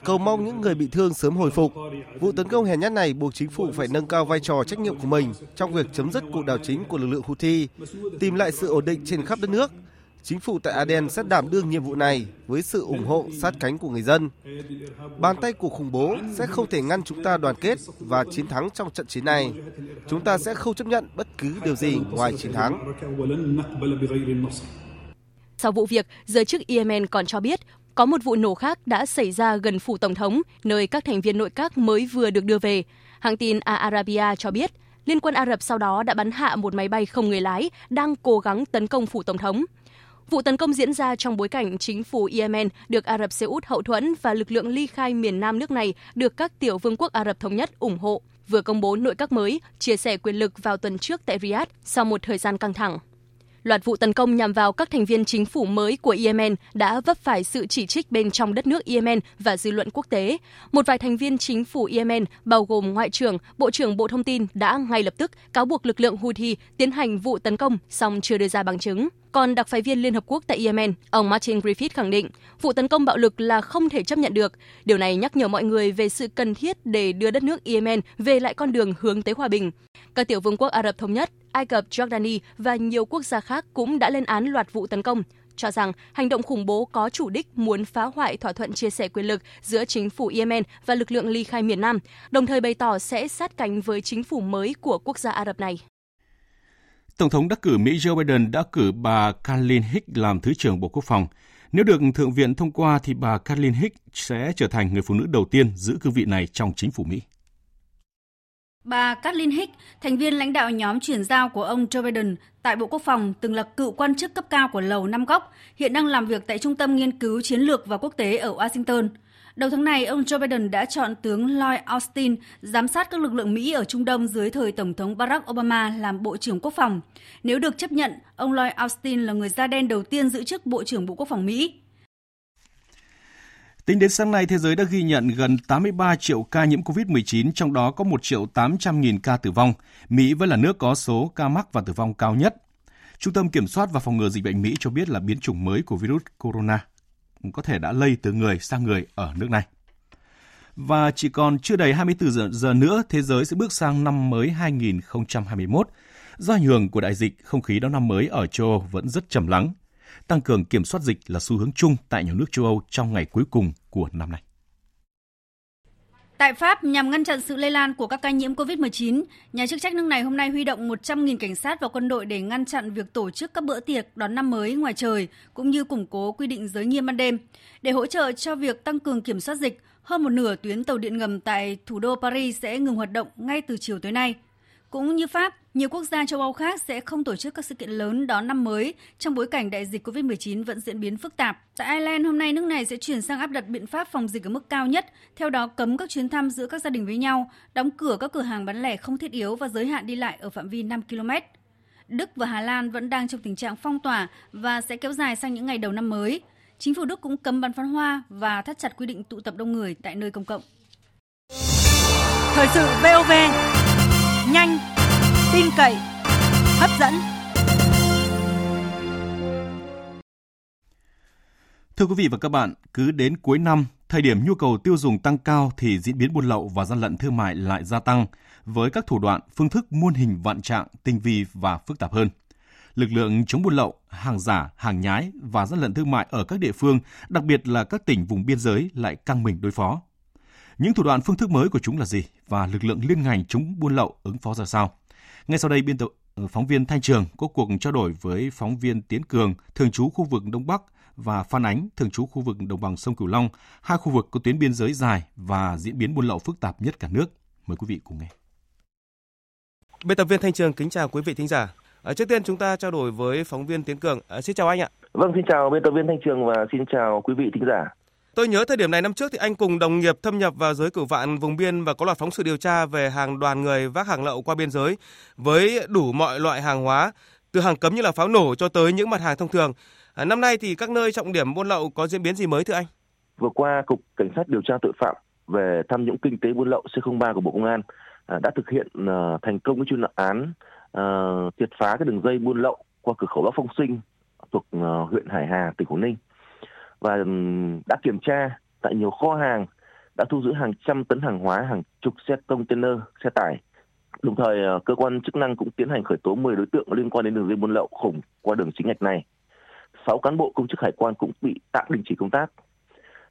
Cầu mong những người bị thương sớm hồi phục. Vụ tấn công hèn nhát này buộc chính phủ phải nâng cao vai trò trách nhiệm của mình trong việc chấm dứt cuộc đảo chính của lực lượng Houthi, tìm lại sự ổn định trên khắp đất nước chính phủ tại Aden sẽ đảm đương nhiệm vụ này với sự ủng hộ sát cánh của người dân. Bàn tay của khủng bố sẽ không thể ngăn chúng ta đoàn kết và chiến thắng trong trận chiến này. Chúng ta sẽ không chấp nhận bất cứ điều gì ngoài chiến thắng. Sau vụ việc, giới chức Yemen còn cho biết có một vụ nổ khác đã xảy ra gần phủ tổng thống, nơi các thành viên nội các mới vừa được đưa về. Hãng tin Al Arabiya cho biết, Liên quân Ả Rập sau đó đã bắn hạ một máy bay không người lái đang cố gắng tấn công phủ tổng thống. Vụ tấn công diễn ra trong bối cảnh chính phủ Yemen được Ả Rập Xê Út hậu thuẫn và lực lượng ly khai miền Nam nước này được các tiểu vương quốc Ả Rập Thống Nhất ủng hộ, vừa công bố nội các mới, chia sẻ quyền lực vào tuần trước tại Riyadh sau một thời gian căng thẳng. Loạt vụ tấn công nhằm vào các thành viên chính phủ mới của Yemen đã vấp phải sự chỉ trích bên trong đất nước Yemen và dư luận quốc tế. Một vài thành viên chính phủ Yemen, bao gồm Ngoại trưởng, Bộ trưởng Bộ Thông tin đã ngay lập tức cáo buộc lực lượng Houthi tiến hành vụ tấn công, song chưa đưa ra bằng chứng. Còn đặc phái viên Liên Hợp Quốc tại Yemen, ông Martin Griffith khẳng định, vụ tấn công bạo lực là không thể chấp nhận được. Điều này nhắc nhở mọi người về sự cần thiết để đưa đất nước Yemen về lại con đường hướng tới hòa bình. Các tiểu vương quốc Ả Rập Thống Nhất, Ai Cập, Jordani và nhiều quốc gia khác cũng đã lên án loạt vụ tấn công, cho rằng hành động khủng bố có chủ đích muốn phá hoại thỏa thuận chia sẻ quyền lực giữa chính phủ Yemen và lực lượng ly khai miền Nam, đồng thời bày tỏ sẽ sát cánh với chính phủ mới của quốc gia Ả Rập này. Tổng thống đắc cử Mỹ Joe Biden đã cử bà Kathleen Hicks làm Thứ trưởng Bộ Quốc phòng. Nếu được Thượng viện thông qua thì bà Kathleen Hicks sẽ trở thành người phụ nữ đầu tiên giữ cương vị này trong chính phủ Mỹ. Bà Kathleen Hicks, thành viên lãnh đạo nhóm chuyển giao của ông Joe Biden tại Bộ Quốc phòng, từng là cựu quan chức cấp cao của Lầu Năm Góc, hiện đang làm việc tại Trung tâm Nghiên cứu Chiến lược và Quốc tế ở Washington. Đầu tháng này, ông Joe Biden đã chọn tướng Lloyd Austin giám sát các lực lượng Mỹ ở Trung Đông dưới thời Tổng thống Barack Obama làm Bộ trưởng Quốc phòng. Nếu được chấp nhận, ông Lloyd Austin là người da đen đầu tiên giữ chức Bộ trưởng Bộ Quốc phòng Mỹ. Tính đến sáng nay, thế giới đã ghi nhận gần 83 triệu ca nhiễm COVID-19, trong đó có 1 triệu 800 nghìn ca tử vong. Mỹ vẫn là nước có số ca mắc và tử vong cao nhất. Trung tâm Kiểm soát và Phòng ngừa Dịch bệnh Mỹ cho biết là biến chủng mới của virus corona có thể đã lây từ người sang người ở nước này. Và chỉ còn chưa đầy 24 giờ, giờ nữa, thế giới sẽ bước sang năm mới 2021. Do ảnh hưởng của đại dịch, không khí đón năm mới ở châu Âu vẫn rất trầm lắng tăng cường kiểm soát dịch là xu hướng chung tại nhiều nước châu Âu trong ngày cuối cùng của năm nay. Tại Pháp, nhằm ngăn chặn sự lây lan của các ca nhiễm COVID-19, nhà chức trách nước này hôm nay huy động 100.000 cảnh sát và quân đội để ngăn chặn việc tổ chức các bữa tiệc đón năm mới ngoài trời, cũng như củng cố quy định giới nghiêm ban đêm. Để hỗ trợ cho việc tăng cường kiểm soát dịch, hơn một nửa tuyến tàu điện ngầm tại thủ đô Paris sẽ ngừng hoạt động ngay từ chiều tối nay. Cũng như Pháp, nhiều quốc gia châu Âu khác sẽ không tổ chức các sự kiện lớn đón năm mới trong bối cảnh đại dịch COVID-19 vẫn diễn biến phức tạp. Tại Ireland, hôm nay nước này sẽ chuyển sang áp đặt biện pháp phòng dịch ở mức cao nhất, theo đó cấm các chuyến thăm giữa các gia đình với nhau, đóng cửa các cửa hàng bán lẻ không thiết yếu và giới hạn đi lại ở phạm vi 5 km. Đức và Hà Lan vẫn đang trong tình trạng phong tỏa và sẽ kéo dài sang những ngày đầu năm mới. Chính phủ Đức cũng cấm bắn pháo hoa và thắt chặt quy định tụ tập đông người tại nơi công cộng. Thời sự VOV nhanh, tin cậy, hấp dẫn. Thưa quý vị và các bạn, cứ đến cuối năm, thời điểm nhu cầu tiêu dùng tăng cao thì diễn biến buôn lậu và gian lận thương mại lại gia tăng với các thủ đoạn, phương thức muôn hình vạn trạng, tinh vi và phức tạp hơn. Lực lượng chống buôn lậu, hàng giả, hàng nhái và gian lận thương mại ở các địa phương, đặc biệt là các tỉnh vùng biên giới lại căng mình đối phó. Những thủ đoạn phương thức mới của chúng là gì và lực lượng liên ngành chống buôn lậu ứng phó ra sao? Ngay sau đây, biên tập ờ, phóng viên Thanh Trường có cuộc trao đổi với phóng viên Tiến Cường, thường trú khu vực Đông Bắc và Phan Ánh, thường trú khu vực đồng bằng sông Cửu Long, hai khu vực có tuyến biên giới dài và diễn biến buôn lậu phức tạp nhất cả nước. Mời quý vị cùng nghe. Biên tập viên Thanh Trường kính chào quý vị thính giả. À, trước tiên chúng ta trao đổi với phóng viên Tiến Cường. À, xin chào anh ạ. Vâng, xin chào biên tập viên Thanh Trường và xin chào quý vị thính giả. Tôi nhớ thời điểm này năm trước thì anh cùng đồng nghiệp thâm nhập vào giới cửu vạn vùng biên và có loạt phóng sự điều tra về hàng đoàn người vác hàng lậu qua biên giới với đủ mọi loại hàng hóa, từ hàng cấm như là pháo nổ cho tới những mặt hàng thông thường. À, năm nay thì các nơi trọng điểm buôn lậu có diễn biến gì mới thưa anh? Vừa qua, Cục Cảnh sát điều tra tội phạm về tham nhũng kinh tế buôn lậu C03 của Bộ Công an à, đã thực hiện à, thành công cái chuyên án à, triệt phá cái đường dây buôn lậu qua cửa khẩu Bắc Phong Sinh thuộc à, huyện Hải Hà, tỉnh Quảng Ninh và đã kiểm tra tại nhiều kho hàng đã thu giữ hàng trăm tấn hàng hóa, hàng chục xe container, xe tải. Đồng thời, ờ, cơ quan chức năng cũng tiến hành khởi tố 10 đối tượng liên quan đến đường dây buôn lậu khủng qua đường chính ngạch này. 6 cán bộ công chức hải quan cũng bị tạm đình chỉ công tác.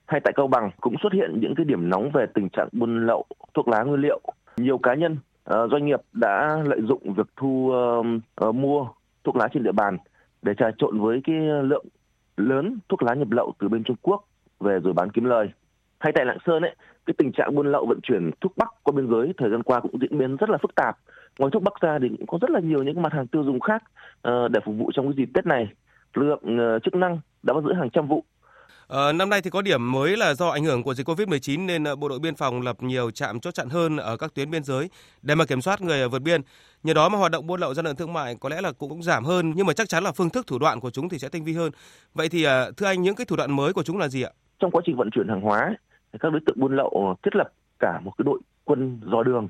Hay tại Cao Bằng cũng xuất hiện những cái điểm nóng về tình trạng buôn lậu thuốc lá nguyên liệu. Nhiều cá nhân, ờ, doanh nghiệp đã lợi dụng việc thu uh, mua thuốc lá trên địa bàn để trà trộn với cái lượng lớn thuốc lá nhập lậu từ bên Trung Quốc về rồi bán kiếm lời. Hay tại Lạng Sơn ấy, cái tình trạng buôn lậu vận chuyển thuốc bắc qua biên giới thời gian qua cũng diễn biến rất là phức tạp. Ngoài thuốc bắc ra thì cũng có rất là nhiều những mặt hàng tiêu dùng khác ờ, để phục vụ trong cái dịp Tết này. Lực lượng ờ, chức năng đã bắt giữ hàng trăm vụ À, năm nay thì có điểm mới là do ảnh hưởng của dịch Covid-19 nên ờ, bộ đội biên phòng lập nhiều trạm chốt chặn hơn ở các tuyến biên giới để mà kiểm soát người vượt biên. Nhờ đó mà hoạt động buôn lậu gian lận thương mại có lẽ là cũng, cũng giảm hơn nhưng mà chắc chắn là phương thức thủ đoạn của chúng thì sẽ tinh vi hơn. Vậy thì ờ, thưa anh những cái thủ đoạn mới của chúng là gì ạ? Trong quá trình vận chuyển hàng hóa, các đối tượng buôn lậu thiết lập cả một cái đội quân dò đường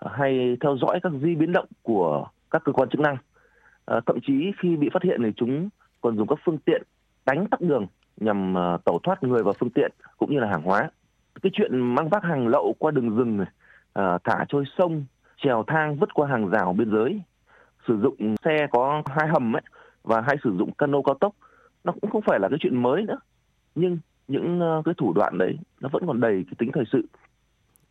hay theo dõi các di biến động của các cơ quan chức năng. À, thậm chí khi bị phát hiện thì chúng còn dùng các phương tiện đánh tắc đường nhằm ờ, tẩu thoát người và phương tiện cũng như là hàng hóa. Cái chuyện mang vác hàng lậu qua đường rừng ờ, thả trôi sông, trèo thang vứt qua hàng rào biên giới, sử dụng xe có hai hầm ấy và hay sử dụng cano cao tốc, nó cũng không phải là cái chuyện mới nữa. Nhưng những ờ, cái thủ đoạn đấy nó vẫn còn đầy cái tính thời sự.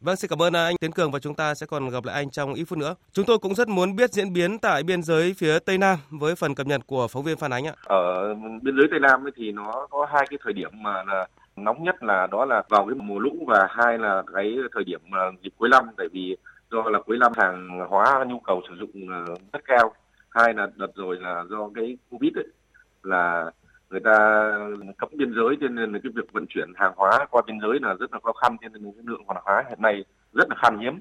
Vâng, xin cảm ơn anh Tiến Cường và chúng ta sẽ còn gặp lại anh trong ít phút nữa. Chúng tôi cũng rất muốn biết diễn biến tại biên giới phía Tây Nam với phần cập nhật của phóng viên Phan Ánh ạ. Ở biên giới Tây Nam thì nó có hai cái thời điểm mà là nóng nhất là đó là vào cái mùa lũ và hai là cái thời điểm dịp cuối năm tại vì do là cuối năm hàng hóa nhu cầu sử dụng ờ, rất cao hai là đợt rồi là do cái covid ấy, là người ta cấm biên giới cho nên là cái việc vận chuyển hàng hóa qua biên giới là rất là khó khăn cho nên cái lượng hàng hóa hiện nay rất là khan hiếm.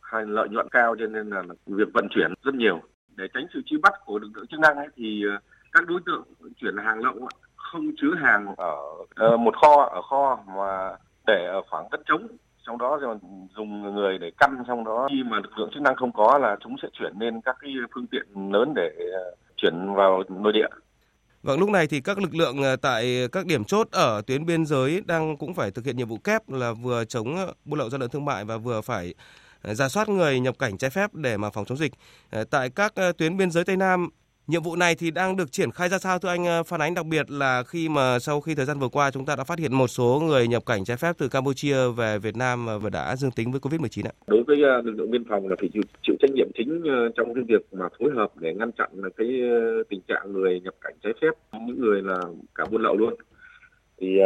Hay lợi nhuận cao cho nên là việc vận chuyển rất nhiều. Để tránh sự truy bắt của lực lượng chức năng ấy, thì ờ, các đối tượng chuyển hàng lậu không chứa hàng ở ờ, một kho ở kho mà để ở khoảng đất trống. Trong đó rồi dùng người để căn trong đó khi mà lực lượng chức năng không có là chúng sẽ chuyển lên các cái phương tiện lớn để ờ, chuyển vào nội địa. Vâng, lúc này thì các lực lượng ờ, tại các điểm chốt ở tuyến biên giới đang cũng phải thực hiện nhiệm vụ kép là vừa chống ờ, buôn lậu gian lận thương mại và vừa phải ờ, ra soát người nhập cảnh trái phép để mà phòng chống dịch. Tại các tuyến biên giới Tây Nam Nhiệm vụ này thì đang được triển khai ra sao thưa anh Phản Ánh đặc biệt là khi mà sau khi thời gian vừa qua chúng ta đã phát hiện một số người nhập cảnh trái phép từ Campuchia về Việt Nam và đã dương tính với Covid-19 ạ. Đối với à, lực lượng biên phòng là phải chịu, chịu trách nhiệm chính à, trong cái việc mà phối hợp để ngăn chặn cái à, tình trạng người nhập cảnh trái phép, những người là cả buôn lậu luôn. Thì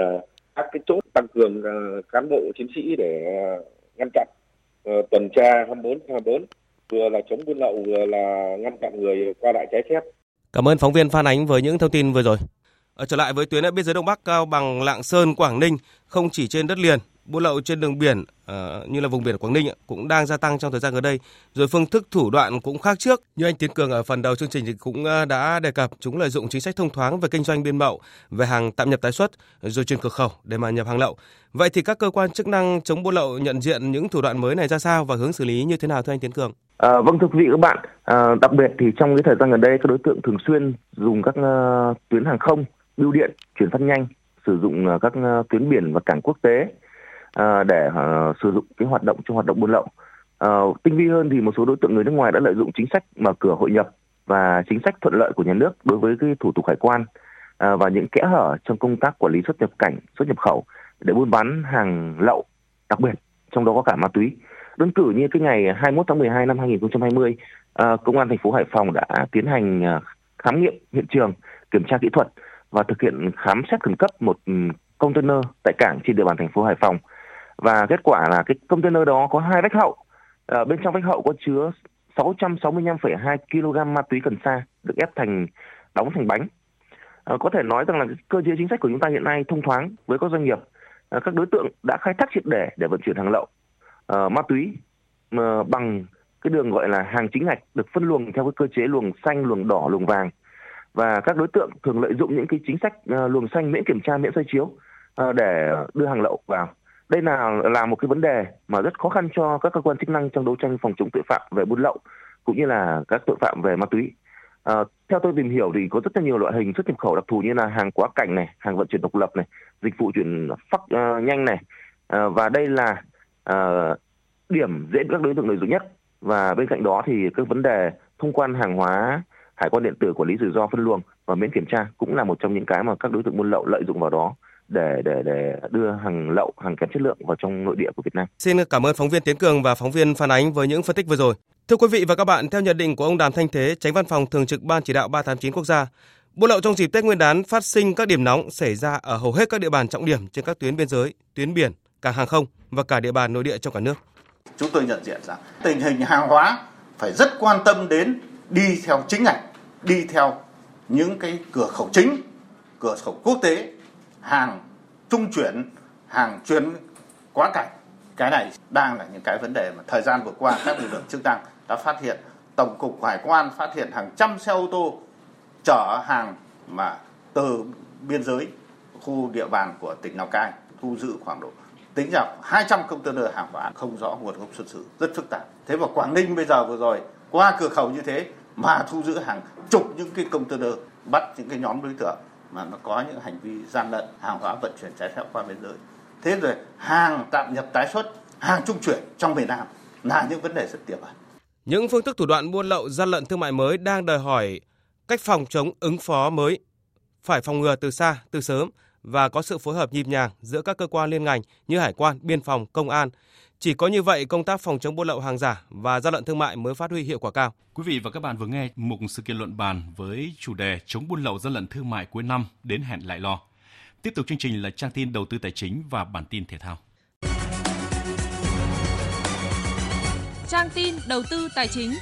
các cái chốt tăng cường cán bộ chiến sĩ để ngăn chặn ờ, tuần tra 24 24 vừa là chống buôn lậu vừa là ngăn chặn người qua lại trái phép. Cảm ơn phóng viên Phan Ánh với những thông tin vừa rồi. Ở trở lại với tuyến biên giới Đông Bắc cao bằng Lạng Sơn, Quảng Ninh, không chỉ trên đất liền, buôn lậu trên đường biển uh, như là vùng biển Quảng Ninh cũng đang gia tăng trong thời gian gần đây. Rồi phương thức thủ đoạn cũng khác trước. Như anh Tiến Cường ở phần đầu chương trình thì cũng ờ, đã đề cập chúng lợi dụng chính sách thông thoáng về kinh doanh biên mậu, về hàng tạm nhập tái xuất rồi chuyển cửa khẩu để mà nhập hàng lậu. Vậy thì các cơ quan chức năng chống buôn lậu nhận diện những thủ đoạn mới này ra sao và hướng xử lý như thế nào thưa anh Tiến Cường? À, vâng thưa quý vị các bạn, à, đặc biệt thì trong cái thời gian gần đây các đối tượng thường xuyên dùng các uh, tuyến hàng không, bưu điện, chuyển phát nhanh, sử dụng uh, các uh, tuyến biển và cảng quốc tế Ờ, để ờ, sử dụng cái hoạt động trong hoạt động buôn lậu. Ờ, tinh vi hơn thì một số đối tượng người nước ngoài đã lợi dụng chính sách mở cửa hội nhập và chính sách thuận lợi của nhà nước đối với cái thủ tục hải quan và những kẽ hở trong công tác quản lý xuất nhập cảnh, xuất nhập khẩu để buôn bán hàng lậu, đặc biệt trong đó có cả ma túy. Đơn cử như cái ngày 21 tháng 12 năm 2020, à, công an thành phố Hải Phòng đã tiến hành khám nghiệm hiện trường, kiểm tra kỹ thuật và thực hiện khám xét khẩn cấp một ừ, container tại cảng trên địa bàn thành phố Hải Phòng. Và kết quả là cái container đó có hai vách hậu, à, bên trong vách hậu có chứa 665,2 kg ma túy cần sa được ép thành đóng thành bánh. À, có thể nói rằng là cơ chế chính sách của chúng ta hiện nay thông thoáng với các doanh nghiệp. À, các đối tượng đã khai thác triệt để để vận chuyển hàng lậu à, ma túy à, bằng cái đường gọi là hàng chính ngạch được phân luồng theo cái cơ chế luồng xanh, luồng đỏ, luồng vàng và các đối tượng thường lợi dụng những cái chính sách uh, luồng xanh miễn kiểm tra, miễn soi chiếu uh, để đưa hàng lậu vào. Đây là là một cái vấn đề mà rất khó khăn cho các cơ quan chức năng trong đấu tranh phòng chống tội phạm về buôn lậu cũng như là các tội phạm về ma túy. À, theo tôi tìm hiểu thì có rất là nhiều loại hình xuất nhập khẩu đặc thù như là hàng quá cảnh này, hàng vận chuyển độc lập này, dịch vụ chuyển phát uh, nhanh này, à, và đây là uh, điểm dễ bị các đối tượng lợi dụng nhất. Và bên cạnh đó thì các vấn đề thông quan hàng hóa hải quan điện tử quản lý rủi ro phân luồng và miễn kiểm tra cũng là một trong những cái mà các đối tượng buôn lậu lợi dụng vào đó để để để đưa hàng lậu hàng kém chất lượng vào trong nội địa của Việt Nam. Xin cảm ơn phóng viên Tiến Cường và phóng viên Phan Ánh với những phân tích vừa rồi. Thưa quý vị và các bạn, theo nhận định của ông Đàm Thanh Thế, Tránh Văn phòng Thường trực Ban Chỉ đạo 389 quốc gia, buôn lậu trong dịp Tết Nguyên đán phát sinh các điểm nóng xảy ra ở hầu hết các địa bàn trọng điểm trên các tuyến biên giới, tuyến biển, cảng hàng không và cả địa bàn nội địa trong cả nước. Chúng tôi nhận diện rằng tình hình hàng hóa phải rất quan tâm đến đi theo chính ngạch, đi theo những cái cửa khẩu chính, cửa khẩu quốc tế, hàng trung chuyển, hàng chuyến quá cảnh. Cái này đang là những cái vấn đề mà thời gian vừa qua các lực lượng chức năng đã phát hiện. Tổng cục hải quan phát hiện hàng trăm xe ô tô chở hàng mà từ biên giới khu địa bàn của tỉnh Lào Cai thu giữ khoảng độ tính ra 200 container hàng hóa. Không rõ nguồn gốc xuất xứ rất phức tạp. Thế và Quảng Ninh bây giờ vừa rồi qua cửa khẩu như thế mà thu giữ hàng chục những cái container bắt những cái nhóm đối tượng mà nó có những hành vi gian lận hàng hóa vận chuyển trái phép qua biên giới thế rồi hàng tạm nhập tái xuất hàng trung chuyển trong miền Nam là những vấn đề rất tiềm ẩn những phương thức thủ đoạn buôn lậu gian lận thương mại mới đang đòi hỏi cách phòng chống ứng phó mới phải phòng ngừa từ xa từ sớm và có sự phối hợp nhịp nhàng giữa các cơ quan liên ngành như hải quan, biên phòng, công an. Chỉ có như vậy, công tác phòng chống buôn lậu hàng giả và gian lận thương mại mới phát huy hiệu quả cao. Quý vị và các bạn vừa nghe một sự kiện luận bàn với chủ đề chống buôn lậu gian lận thương mại cuối năm đến hẹn lại lo. Tiếp tục chương trình là trang tin đầu tư tài chính và bản tin thể thao. Trang tin đầu tư tài chính.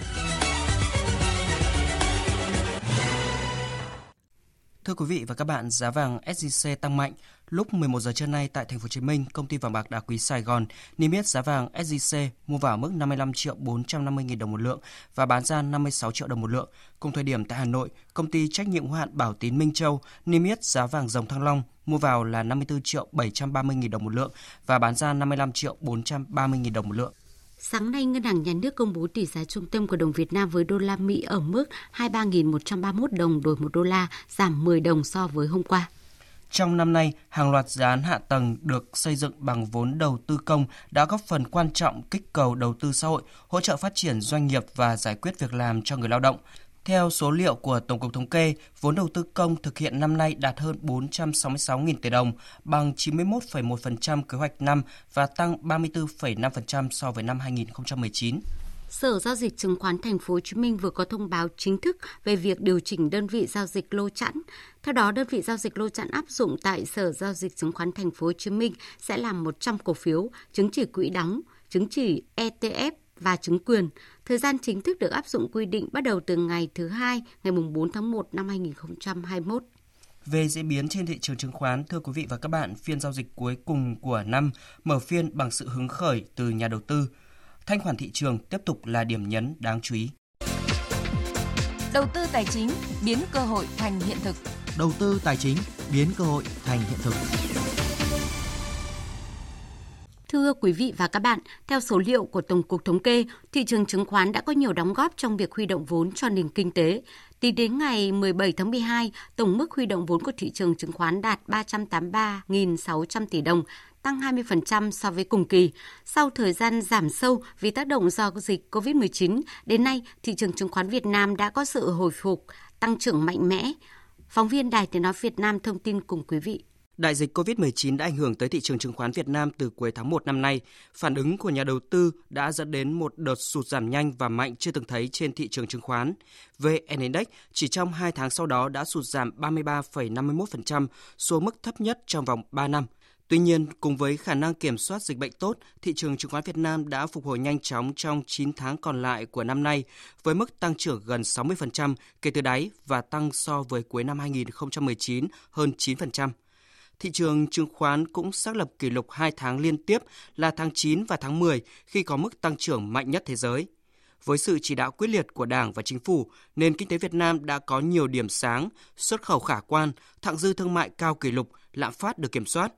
Thưa quý vị và các bạn, giá vàng SJC tăng mạnh. Lúc 11 giờ trưa nay tại thành phố Hồ Chí Minh, công ty vàng bạc đá quý Sài Gòn niêm yết giá vàng SJC mua vào mức 55 triệu 450 000 đồng một lượng và bán ra 56 triệu đồng một lượng. Cùng thời điểm tại Hà Nội, công ty trách nhiệm hữu hạn Bảo Tín Minh Châu niêm yết giá vàng dòng Thăng Long mua vào là 54 triệu 730 000 đồng một lượng và bán ra 55 triệu 430 000 đồng một lượng. Sáng nay, Ngân hàng Nhà nước công bố tỷ giá trung tâm của đồng Việt Nam với đô la Mỹ ở mức 23.131 đồng đổi một đô la, giảm 10 đồng so với hôm qua. Trong năm nay, hàng loạt dự án hạ tầng được xây dựng bằng vốn đầu tư công đã góp phần quan trọng kích cầu đầu tư xã hội, hỗ trợ phát triển doanh nghiệp và giải quyết việc làm cho người lao động. Theo số liệu của Tổng cục Thống kê, vốn đầu tư công thực hiện năm nay đạt hơn 466.000 tỷ đồng, bằng 91,1% kế hoạch năm và tăng 34,5% so với năm 2019. Sở giao dịch chứng khoán Thành phố Hồ Chí Minh vừa có thông báo chính thức về việc điều chỉnh đơn vị giao dịch lô chẵn. Theo đó, đơn vị giao dịch lô chẵn áp dụng tại Sở giao dịch chứng khoán Thành phố Hồ Chí Minh sẽ là 100 cổ phiếu, chứng chỉ quỹ đóng, chứng chỉ ETF và chứng quyền. Thời gian chính thức được áp dụng quy định bắt đầu từ ngày thứ hai, ngày 4 tháng 1 năm 2021. Về diễn biến trên thị trường chứng khoán, thưa quý vị và các bạn, phiên giao dịch cuối cùng của năm mở phiên bằng sự hứng khởi từ nhà đầu tư. Thanh khoản thị trường tiếp tục là điểm nhấn đáng chú ý. Đầu tư tài chính biến cơ hội thành hiện thực. Đầu tư tài chính biến cơ hội thành hiện thực. Thưa quý vị và các bạn, theo số liệu của Tổng cục Thống kê, thị trường chứng khoán đã có nhiều đóng góp trong việc huy động vốn cho nền kinh tế. Tính đến ngày 17 tháng 12, tổng mức huy động vốn của thị trường chứng khoán đạt 383.600 tỷ đồng, tăng 20% so với cùng kỳ. Sau thời gian giảm sâu vì tác động do dịch COVID-19, đến nay thị trường chứng khoán Việt Nam đã có sự hồi phục, tăng trưởng mạnh mẽ. Phóng viên Đài Tiếng Nói Việt Nam thông tin cùng quý vị. Đại dịch COVID-19 đã ảnh hưởng tới thị trường chứng khoán Việt Nam từ cuối tháng 1 năm nay. Phản ứng của nhà đầu tư đã dẫn đến một đợt sụt giảm nhanh và mạnh chưa từng thấy trên thị trường chứng khoán. VN Index chỉ trong 2 tháng sau đó đã sụt giảm 33,51%, xuống mức thấp nhất trong vòng 3 năm. Tuy nhiên, cùng với khả năng kiểm soát dịch bệnh tốt, thị trường chứng khoán Việt Nam đã phục hồi nhanh chóng trong 9 tháng còn lại của năm nay, với mức tăng trưởng gần 60% kể từ đáy và tăng so với cuối năm 2019 hơn 9% thị trường chứng khoán cũng xác lập kỷ lục 2 tháng liên tiếp là tháng 9 và tháng 10 khi có mức tăng trưởng mạnh nhất thế giới. Với sự chỉ đạo quyết liệt của Đảng và Chính phủ, nền kinh tế Việt Nam đã có nhiều điểm sáng, xuất khẩu khả quan, thặng dư thương mại cao kỷ lục, lạm phát được kiểm soát.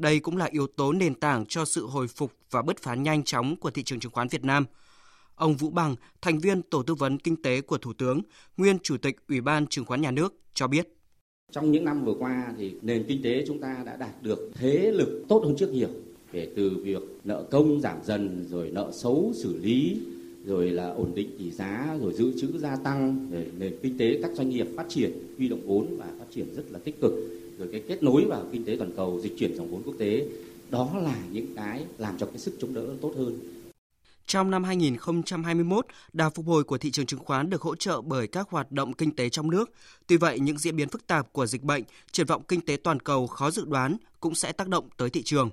Đây cũng là yếu tố nền tảng cho sự hồi phục và bứt phá nhanh chóng của thị trường chứng khoán Việt Nam. Ông Vũ Bằng, thành viên Tổ tư vấn Kinh tế của Thủ tướng, nguyên Chủ tịch Ủy ban Chứng khoán Nhà nước, cho biết. Trong những năm vừa qua thì nền kinh tế chúng ta đã đạt được thế lực tốt hơn trước nhiều kể từ việc nợ công giảm dần rồi nợ xấu xử lý rồi là ổn định tỷ giá rồi dự trữ gia tăng rồi nền kinh tế các doanh nghiệp phát triển huy động vốn và phát triển rất là tích cực rồi cái kết nối vào kinh tế toàn cầu dịch chuyển dòng vốn quốc tế đó là những cái làm cho cái sức chống đỡ tốt hơn trong năm 2021, đà phục hồi của thị trường chứng khoán được hỗ trợ bởi các hoạt động kinh tế trong nước. Tuy vậy, những diễn biến phức tạp của dịch bệnh, triển vọng kinh tế toàn cầu khó dự đoán cũng sẽ tác động tới thị trường.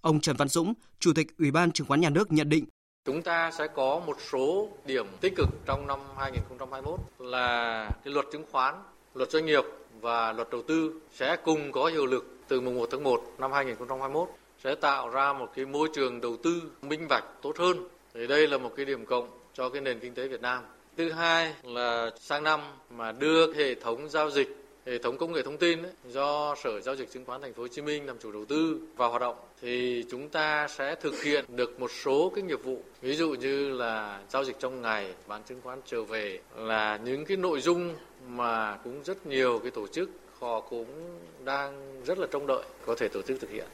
Ông Trần Văn Dũng, Chủ tịch Ủy ban Chứng khoán Nhà nước nhận định Chúng ta sẽ có một số điểm tích cực trong năm 2021 là cái luật chứng khoán, luật doanh nghiệp và luật đầu tư sẽ cùng có hiệu lực từ mùng 1 tháng 1 năm 2021 sẽ tạo ra một cái môi trường đầu tư minh bạch, tốt hơn thì đây là một cái điểm cộng cho cái nền kinh tế Việt Nam. Thứ hai là sang năm mà đưa hệ thống giao dịch hệ thống công nghệ thông tin ấy, do Sở Giao dịch Chứng khoán Thành phố Hồ Chí Minh làm chủ đầu tư vào hoạt động thì chúng ta sẽ thực hiện được một số cái nghiệp vụ ví dụ như là giao dịch trong ngày bán chứng khoán trở về là những cái nội dung mà cũng rất nhiều cái tổ chức họ cũng đang rất là trông đợi có thể tổ chức thực hiện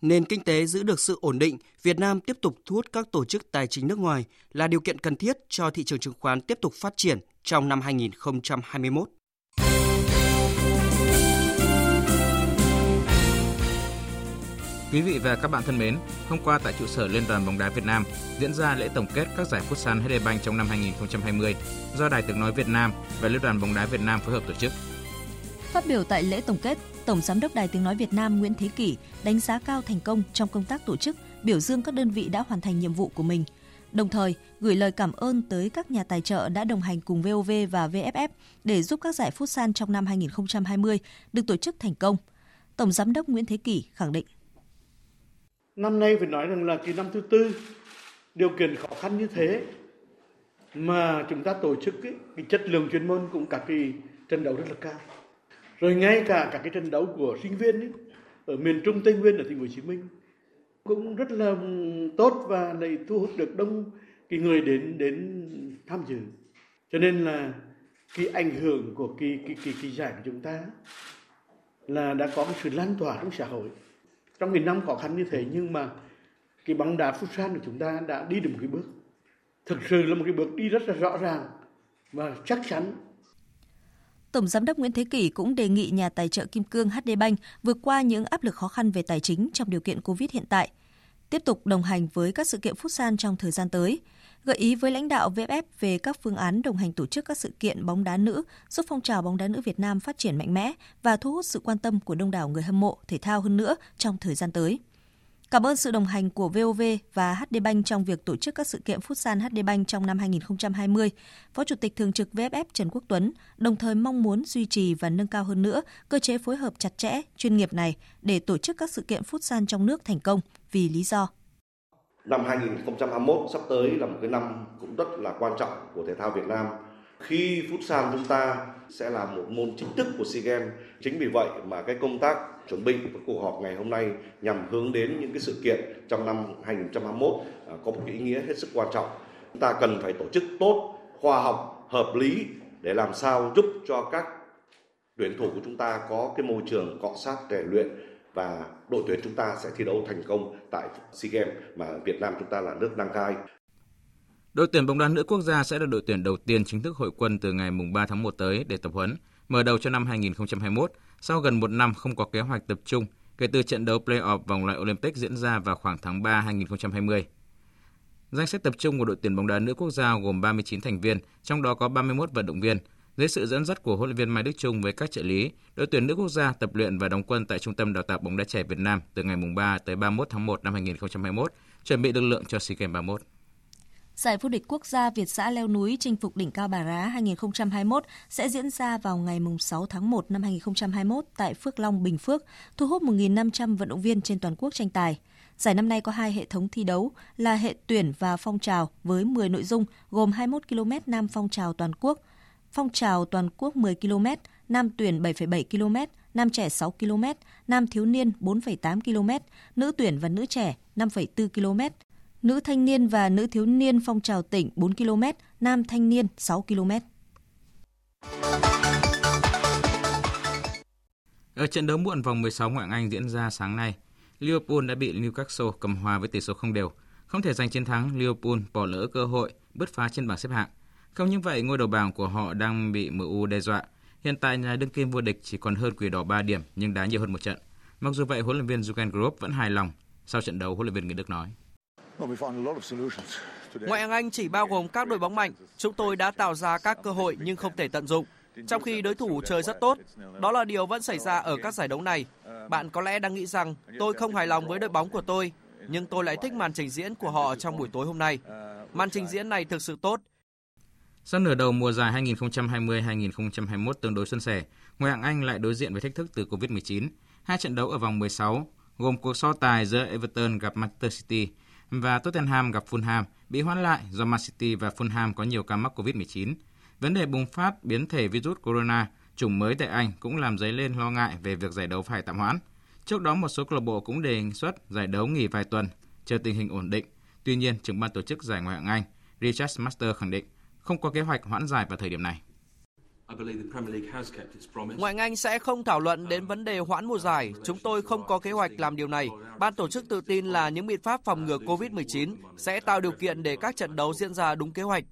nền kinh tế giữ được sự ổn định, Việt Nam tiếp tục thu hút các tổ chức tài chính nước ngoài là điều kiện cần thiết cho thị trường chứng khoán tiếp tục phát triển trong năm 2021. Quý vị và các bạn thân mến, hôm qua tại trụ sở Liên đoàn bóng đá Việt Nam diễn ra lễ tổng kết các giải Futsal HD Bank trong năm 2020 do Đài Tiếng nói Việt Nam và Liên đoàn bóng đá Việt Nam phối hợp tổ chức. Phát biểu tại lễ tổng kết, Tổng giám đốc Đài Tiếng nói Việt Nam Nguyễn Thế Kỷ đánh giá cao thành công trong công tác tổ chức, biểu dương các đơn vị đã hoàn thành nhiệm vụ của mình. Đồng thời, gửi lời cảm ơn tới các nhà tài trợ đã đồng hành cùng VOV và VFF để giúp các giải Futsal trong năm 2020 được tổ chức thành công. Tổng giám đốc Nguyễn Thế Kỷ khẳng định. Năm nay phải nói rằng là kỳ năm thứ tư, điều kiện khó khăn như thế mà chúng ta tổ chức ấy, cái chất lượng chuyên môn cũng các cái trận đấu rất là cao. Rồi ngay cả các cái trận đấu của sinh viên ấy, ở miền Trung Tây Nguyên ở thành phố Hồ Chí Minh cũng rất là tốt và lại thu hút được đông cái người đến đến tham dự. Cho nên là cái ảnh hưởng của cái cái cái, cái giải của chúng ta là đã có một sự lan tỏa trong xã hội trong những năm khó khăn như thế nhưng mà cái bóng đá futsal của chúng ta đã đi được một cái bước. Thực sự là một cái bước đi rất là rõ ràng và chắc chắn. Tổng giám đốc Nguyễn Thế Kỷ cũng đề nghị nhà tài trợ Kim Cương HD Bank vượt qua những áp lực khó khăn về tài chính trong điều kiện Covid hiện tại, tiếp tục đồng hành với các sự kiện Futsal trong thời gian tới, gợi ý với lãnh đạo VFF về các phương án đồng hành tổ chức các sự kiện bóng đá nữ, giúp phong trào bóng đá nữ Việt Nam phát triển mạnh mẽ và thu hút sự quan tâm của đông đảo người hâm mộ thể thao hơn nữa trong thời gian tới. Cảm ơn sự đồng hành của VOV và HD Bank trong việc tổ chức các sự kiện Futsal HD Bank trong năm 2020. Phó Chủ tịch Thường trực VFF Trần Quốc Tuấn đồng thời mong muốn duy trì và nâng cao hơn nữa cơ chế phối hợp chặt chẽ, chuyên nghiệp này để tổ chức các sự kiện Futsal trong nước thành công vì lý do Năm 2021 sắp tới là một cái năm cũng rất là quan trọng của thể thao Việt Nam. Khi Futsal chúng ta sẽ là một môn chính thức của SEA Games. Chính vì vậy mà cái công tác chuẩn bị của cuộc họp ngày hôm nay nhằm hướng đến những cái sự kiện trong năm 2021 à, có một ý nghĩa hết sức quan trọng. Chúng ta cần phải tổ chức tốt, khoa học, hợp lý để làm sao giúp cho các tuyển thủ của chúng ta có cái môi trường cọ sát rèn luyện và đội tuyển chúng ta sẽ thi đấu thành công tại SEA Games mà Việt Nam chúng ta là nước đăng cai. Đội tuyển bóng đá nữ quốc gia sẽ là đội tuyển đầu tiên chính thức hội quân từ ngày 3 tháng 1 tới để tập huấn, mở đầu cho năm 2021 sau gần một năm không có kế hoạch tập trung kể từ trận đấu play-off vòng loại Olympic diễn ra vào khoảng tháng 3 2020. Danh sách tập trung của đội tuyển bóng đá nữ quốc gia gồm 39 thành viên, trong đó có 31 vận động viên – dưới sự dẫn dắt của huấn luyện viên Mai Đức Chung với các trợ lý, đội tuyển nữ quốc gia tập luyện và đóng quân tại Trung tâm Đào tạo bóng đá trẻ Việt Nam từ ngày 3 tới 31 tháng 1 năm 2021, chuẩn bị lực lượng cho SEA Games 31. Giải vô địch quốc gia Việt xã leo núi chinh phục đỉnh cao Bà Rá 2021 sẽ diễn ra vào ngày 6 tháng 1 năm 2021 tại Phước Long, Bình Phước, thu hút 1.500 vận động viên trên toàn quốc tranh tài. Giải năm nay có hai hệ thống thi đấu là hệ tuyển và phong trào với 10 nội dung gồm 21 km nam phong trào toàn quốc, phong trào toàn quốc 10 km, nam tuyển 7,7 km, nam trẻ 6 km, nam thiếu niên 4,8 km, nữ tuyển và nữ trẻ 5,4 km, nữ thanh niên và nữ thiếu niên phong trào tỉnh 4 km, nam thanh niên 6 km. Ở trận đấu muộn vòng 16 ngoại hạng Anh diễn ra sáng nay, Liverpool đã bị Newcastle cầm hòa với tỷ số không đều. Không thể giành chiến thắng, Liverpool bỏ lỡ cơ hội bứt phá trên bảng xếp hạng. Không những vậy, ngôi đầu bảng của họ đang bị MU đe dọa. Hiện tại nhà đương kim vô địch chỉ còn hơn Quỷ Đỏ 3 điểm nhưng đá nhiều hơn một trận. Mặc dù vậy, huấn luyện viên Jurgen Klopp vẫn hài lòng. Sau trận đấu, huấn luyện viên người Đức nói: Ngoại hạng Anh chỉ bao gồm các đội bóng mạnh, chúng tôi đã tạo ra các cơ hội nhưng không thể tận dụng. Trong khi đối thủ chơi rất tốt, đó là điều vẫn xảy ra ở các giải đấu này. Bạn có lẽ đang nghĩ rằng tôi không hài lòng với đội bóng của tôi, nhưng tôi lại thích màn trình diễn của họ trong buổi tối hôm nay. Màn trình diễn này thực sự tốt sau nửa đầu mùa giải 2020-2021 tương đối xuân sẻ, Ngoại hạng Anh lại đối diện với thách thức từ Covid-19. Hai trận đấu ở vòng 16 gồm cuộc so tài giữa Everton gặp Manchester City và Tottenham gặp Fulham bị hoãn lại do Man City và Fulham có nhiều ca mắc Covid-19. Vấn đề bùng phát biến thể virus corona chủng mới tại Anh cũng làm dấy lên lo ngại về việc giải đấu phải tạm hoãn. Trước đó một số câu lạc bộ cũng đề xuất giải đấu nghỉ vài tuần chờ tình hình ổn định. Tuy nhiên, trưởng ban tổ chức giải Ngoại hạng Anh Richard Master khẳng định không có kế hoạch hoãn giải vào thời điểm này. Ngoại Anh sẽ không thảo luận đến vấn đề hoãn mùa giải. Chúng tôi không có kế hoạch làm điều này. Ban tổ chức tự tin là những biện pháp phòng ngừa COVID-19 sẽ tạo điều kiện để các trận đấu diễn ra đúng kế hoạch.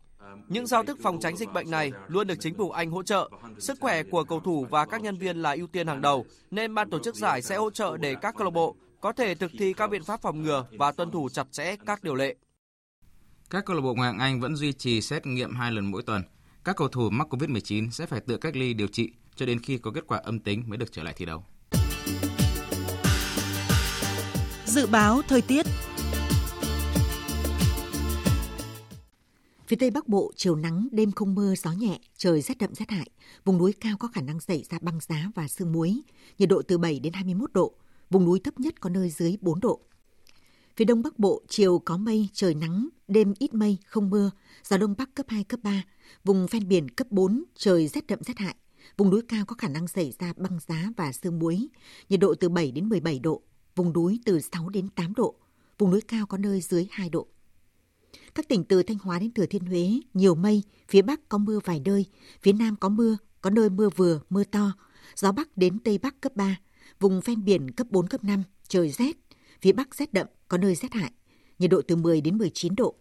Những giao thức phòng tránh dịch bệnh này luôn được chính phủ Anh hỗ trợ. Sức khỏe của cầu thủ và các nhân viên là ưu tiên hàng đầu, nên ban tổ chức giải sẽ hỗ trợ để các câu lạc bộ có thể thực thi các biện pháp phòng ngừa và tuân thủ chặt chẽ các điều lệ. Các câu lạc bộ Ngoại hạng Anh vẫn duy trì xét nghiệm hai lần mỗi tuần. Các cầu thủ mắc COVID-19 sẽ phải tự cách ly điều trị cho đến khi có kết quả âm tính mới được trở lại thi đấu. Dự báo thời tiết Phía Tây Bắc Bộ, chiều nắng, đêm không mưa, gió nhẹ, trời rét đậm rét hại. Vùng núi cao có khả năng xảy ra băng giá và sương muối, nhiệt độ từ 7 đến 21 độ, vùng núi thấp nhất có nơi dưới 4 độ. Phía Đông Bắc Bộ, chiều có mây, trời nắng, đêm ít mây, không mưa, gió Đông Bắc cấp 2, cấp 3, vùng ven biển cấp 4, trời rét đậm rét hại. Vùng núi cao có khả năng xảy ra băng giá và sương muối, nhiệt độ từ 7 đến 17 độ, vùng núi từ 6 đến 8 độ, vùng núi cao có nơi dưới 2 độ. Các tỉnh từ Thanh Hóa đến Thừa Thiên Huế, nhiều mây, phía Bắc có mưa vài nơi, phía Nam có mưa, có nơi mưa vừa, mưa to, gió Bắc đến Tây Bắc cấp 3, vùng ven biển cấp 4, cấp 5, trời rét, phía Bắc rét đậm, có nơi rét hại, nhiệt độ từ 10 đến 19 độ.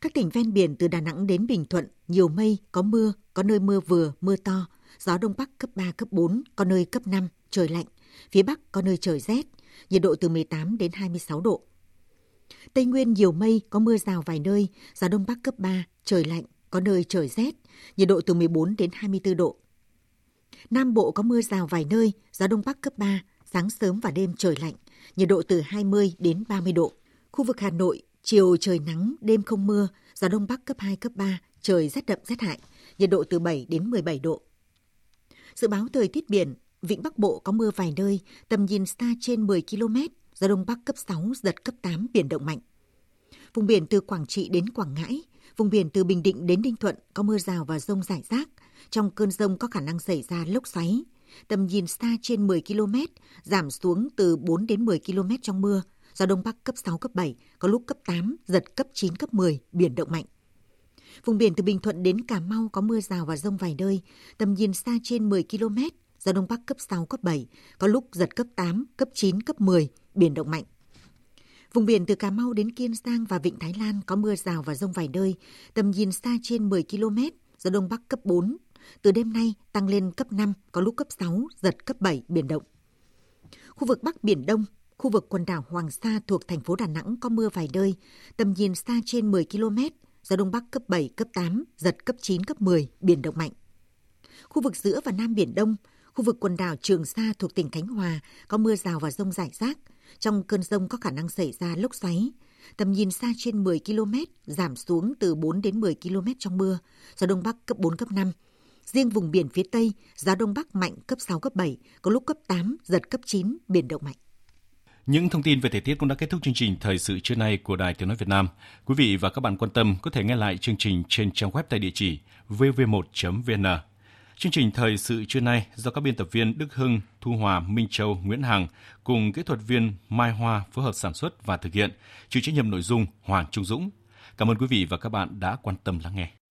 Các tỉnh ven biển từ Đà Nẵng đến Bình Thuận, nhiều mây, có mưa, có nơi mưa vừa, mưa to, gió Đông Bắc cấp 3, cấp 4, có nơi cấp 5, trời lạnh, phía Bắc có nơi trời rét, nhiệt độ từ 18 đến 26 độ. Tây Nguyên nhiều mây, có mưa rào vài nơi, gió Đông Bắc cấp 3, trời lạnh, có nơi trời rét, nhiệt độ từ 14 đến 24 độ. Nam Bộ có mưa rào vài nơi, gió Đông Bắc cấp 3, sáng sớm và đêm trời lạnh, nhiệt độ từ 20 đến 30 độ. Khu vực Hà Nội, chiều trời nắng, đêm không mưa, gió Đông Bắc cấp 2, cấp 3, trời rét đậm rét hại, nhiệt độ từ 7 đến 17 độ. Dự báo thời tiết biển, Vịnh Bắc Bộ có mưa vài nơi, tầm nhìn xa trên 10 km, gió Đông Bắc cấp 6, giật cấp 8, biển động mạnh. Vùng biển từ Quảng Trị đến Quảng Ngãi, vùng biển từ Bình Định đến Ninh Thuận có mưa rào và rông rải rác. Trong cơn rông có khả năng xảy ra lốc xoáy. Tầm nhìn xa trên 10 km, giảm xuống từ 4 đến 10 km trong mưa. Gió Đông Bắc cấp 6, cấp 7, có lúc cấp 8, giật cấp 9, cấp 10, biển động mạnh. Vùng biển từ Bình Thuận đến Cà Mau có mưa rào và rông vài nơi, tầm nhìn xa trên 10 km, gió Đông Bắc cấp 6, cấp 7, có lúc giật cấp 8, cấp 9, cấp 10, biển động mạnh. Vùng biển từ Cà Mau đến Kiên Giang và Vịnh Thái Lan có mưa rào và rông vài nơi, tầm nhìn xa trên 10 km, gió Đông Bắc cấp 4. Từ đêm nay tăng lên cấp 5, có lúc cấp 6, giật cấp 7, biển động. Khu vực Bắc Biển Đông, khu vực quần đảo Hoàng Sa thuộc thành phố Đà Nẵng có mưa vài nơi, tầm nhìn xa trên 10 km, gió Đông Bắc cấp 7, cấp 8, giật cấp 9, cấp 10, biển động mạnh. Khu vực giữa và Nam Biển Đông, khu vực quần đảo Trường Sa thuộc tỉnh Khánh Hòa có mưa rào và rông rải rác, trong cơn rông có khả năng xảy ra lốc xoáy. Tầm nhìn xa trên 10 km, giảm xuống từ 4 đến 10 km trong mưa, gió Đông Bắc cấp 4, cấp 5. Riêng vùng biển phía Tây, gió Đông Bắc mạnh cấp 6, cấp 7, có lúc cấp 8, giật cấp 9, biển động mạnh. Những thông tin về thời tiết cũng đã kết thúc chương trình Thời sự trưa nay của Đài Tiếng Nói Việt Nam. Quý vị và các bạn quan tâm có thể nghe lại chương trình trên trang web tại địa chỉ vv1.vn. Chương trình Thời sự trưa nay do các biên tập viên Đức Hưng, Thu Hòa, Minh Châu, Nguyễn Hằng cùng kỹ thuật viên Mai Hoa phối hợp sản xuất và thực hiện, chịu trách nhiệm nội dung Hoàng Trung Dũng. Cảm ơn quý vị và các bạn đã quan tâm lắng nghe.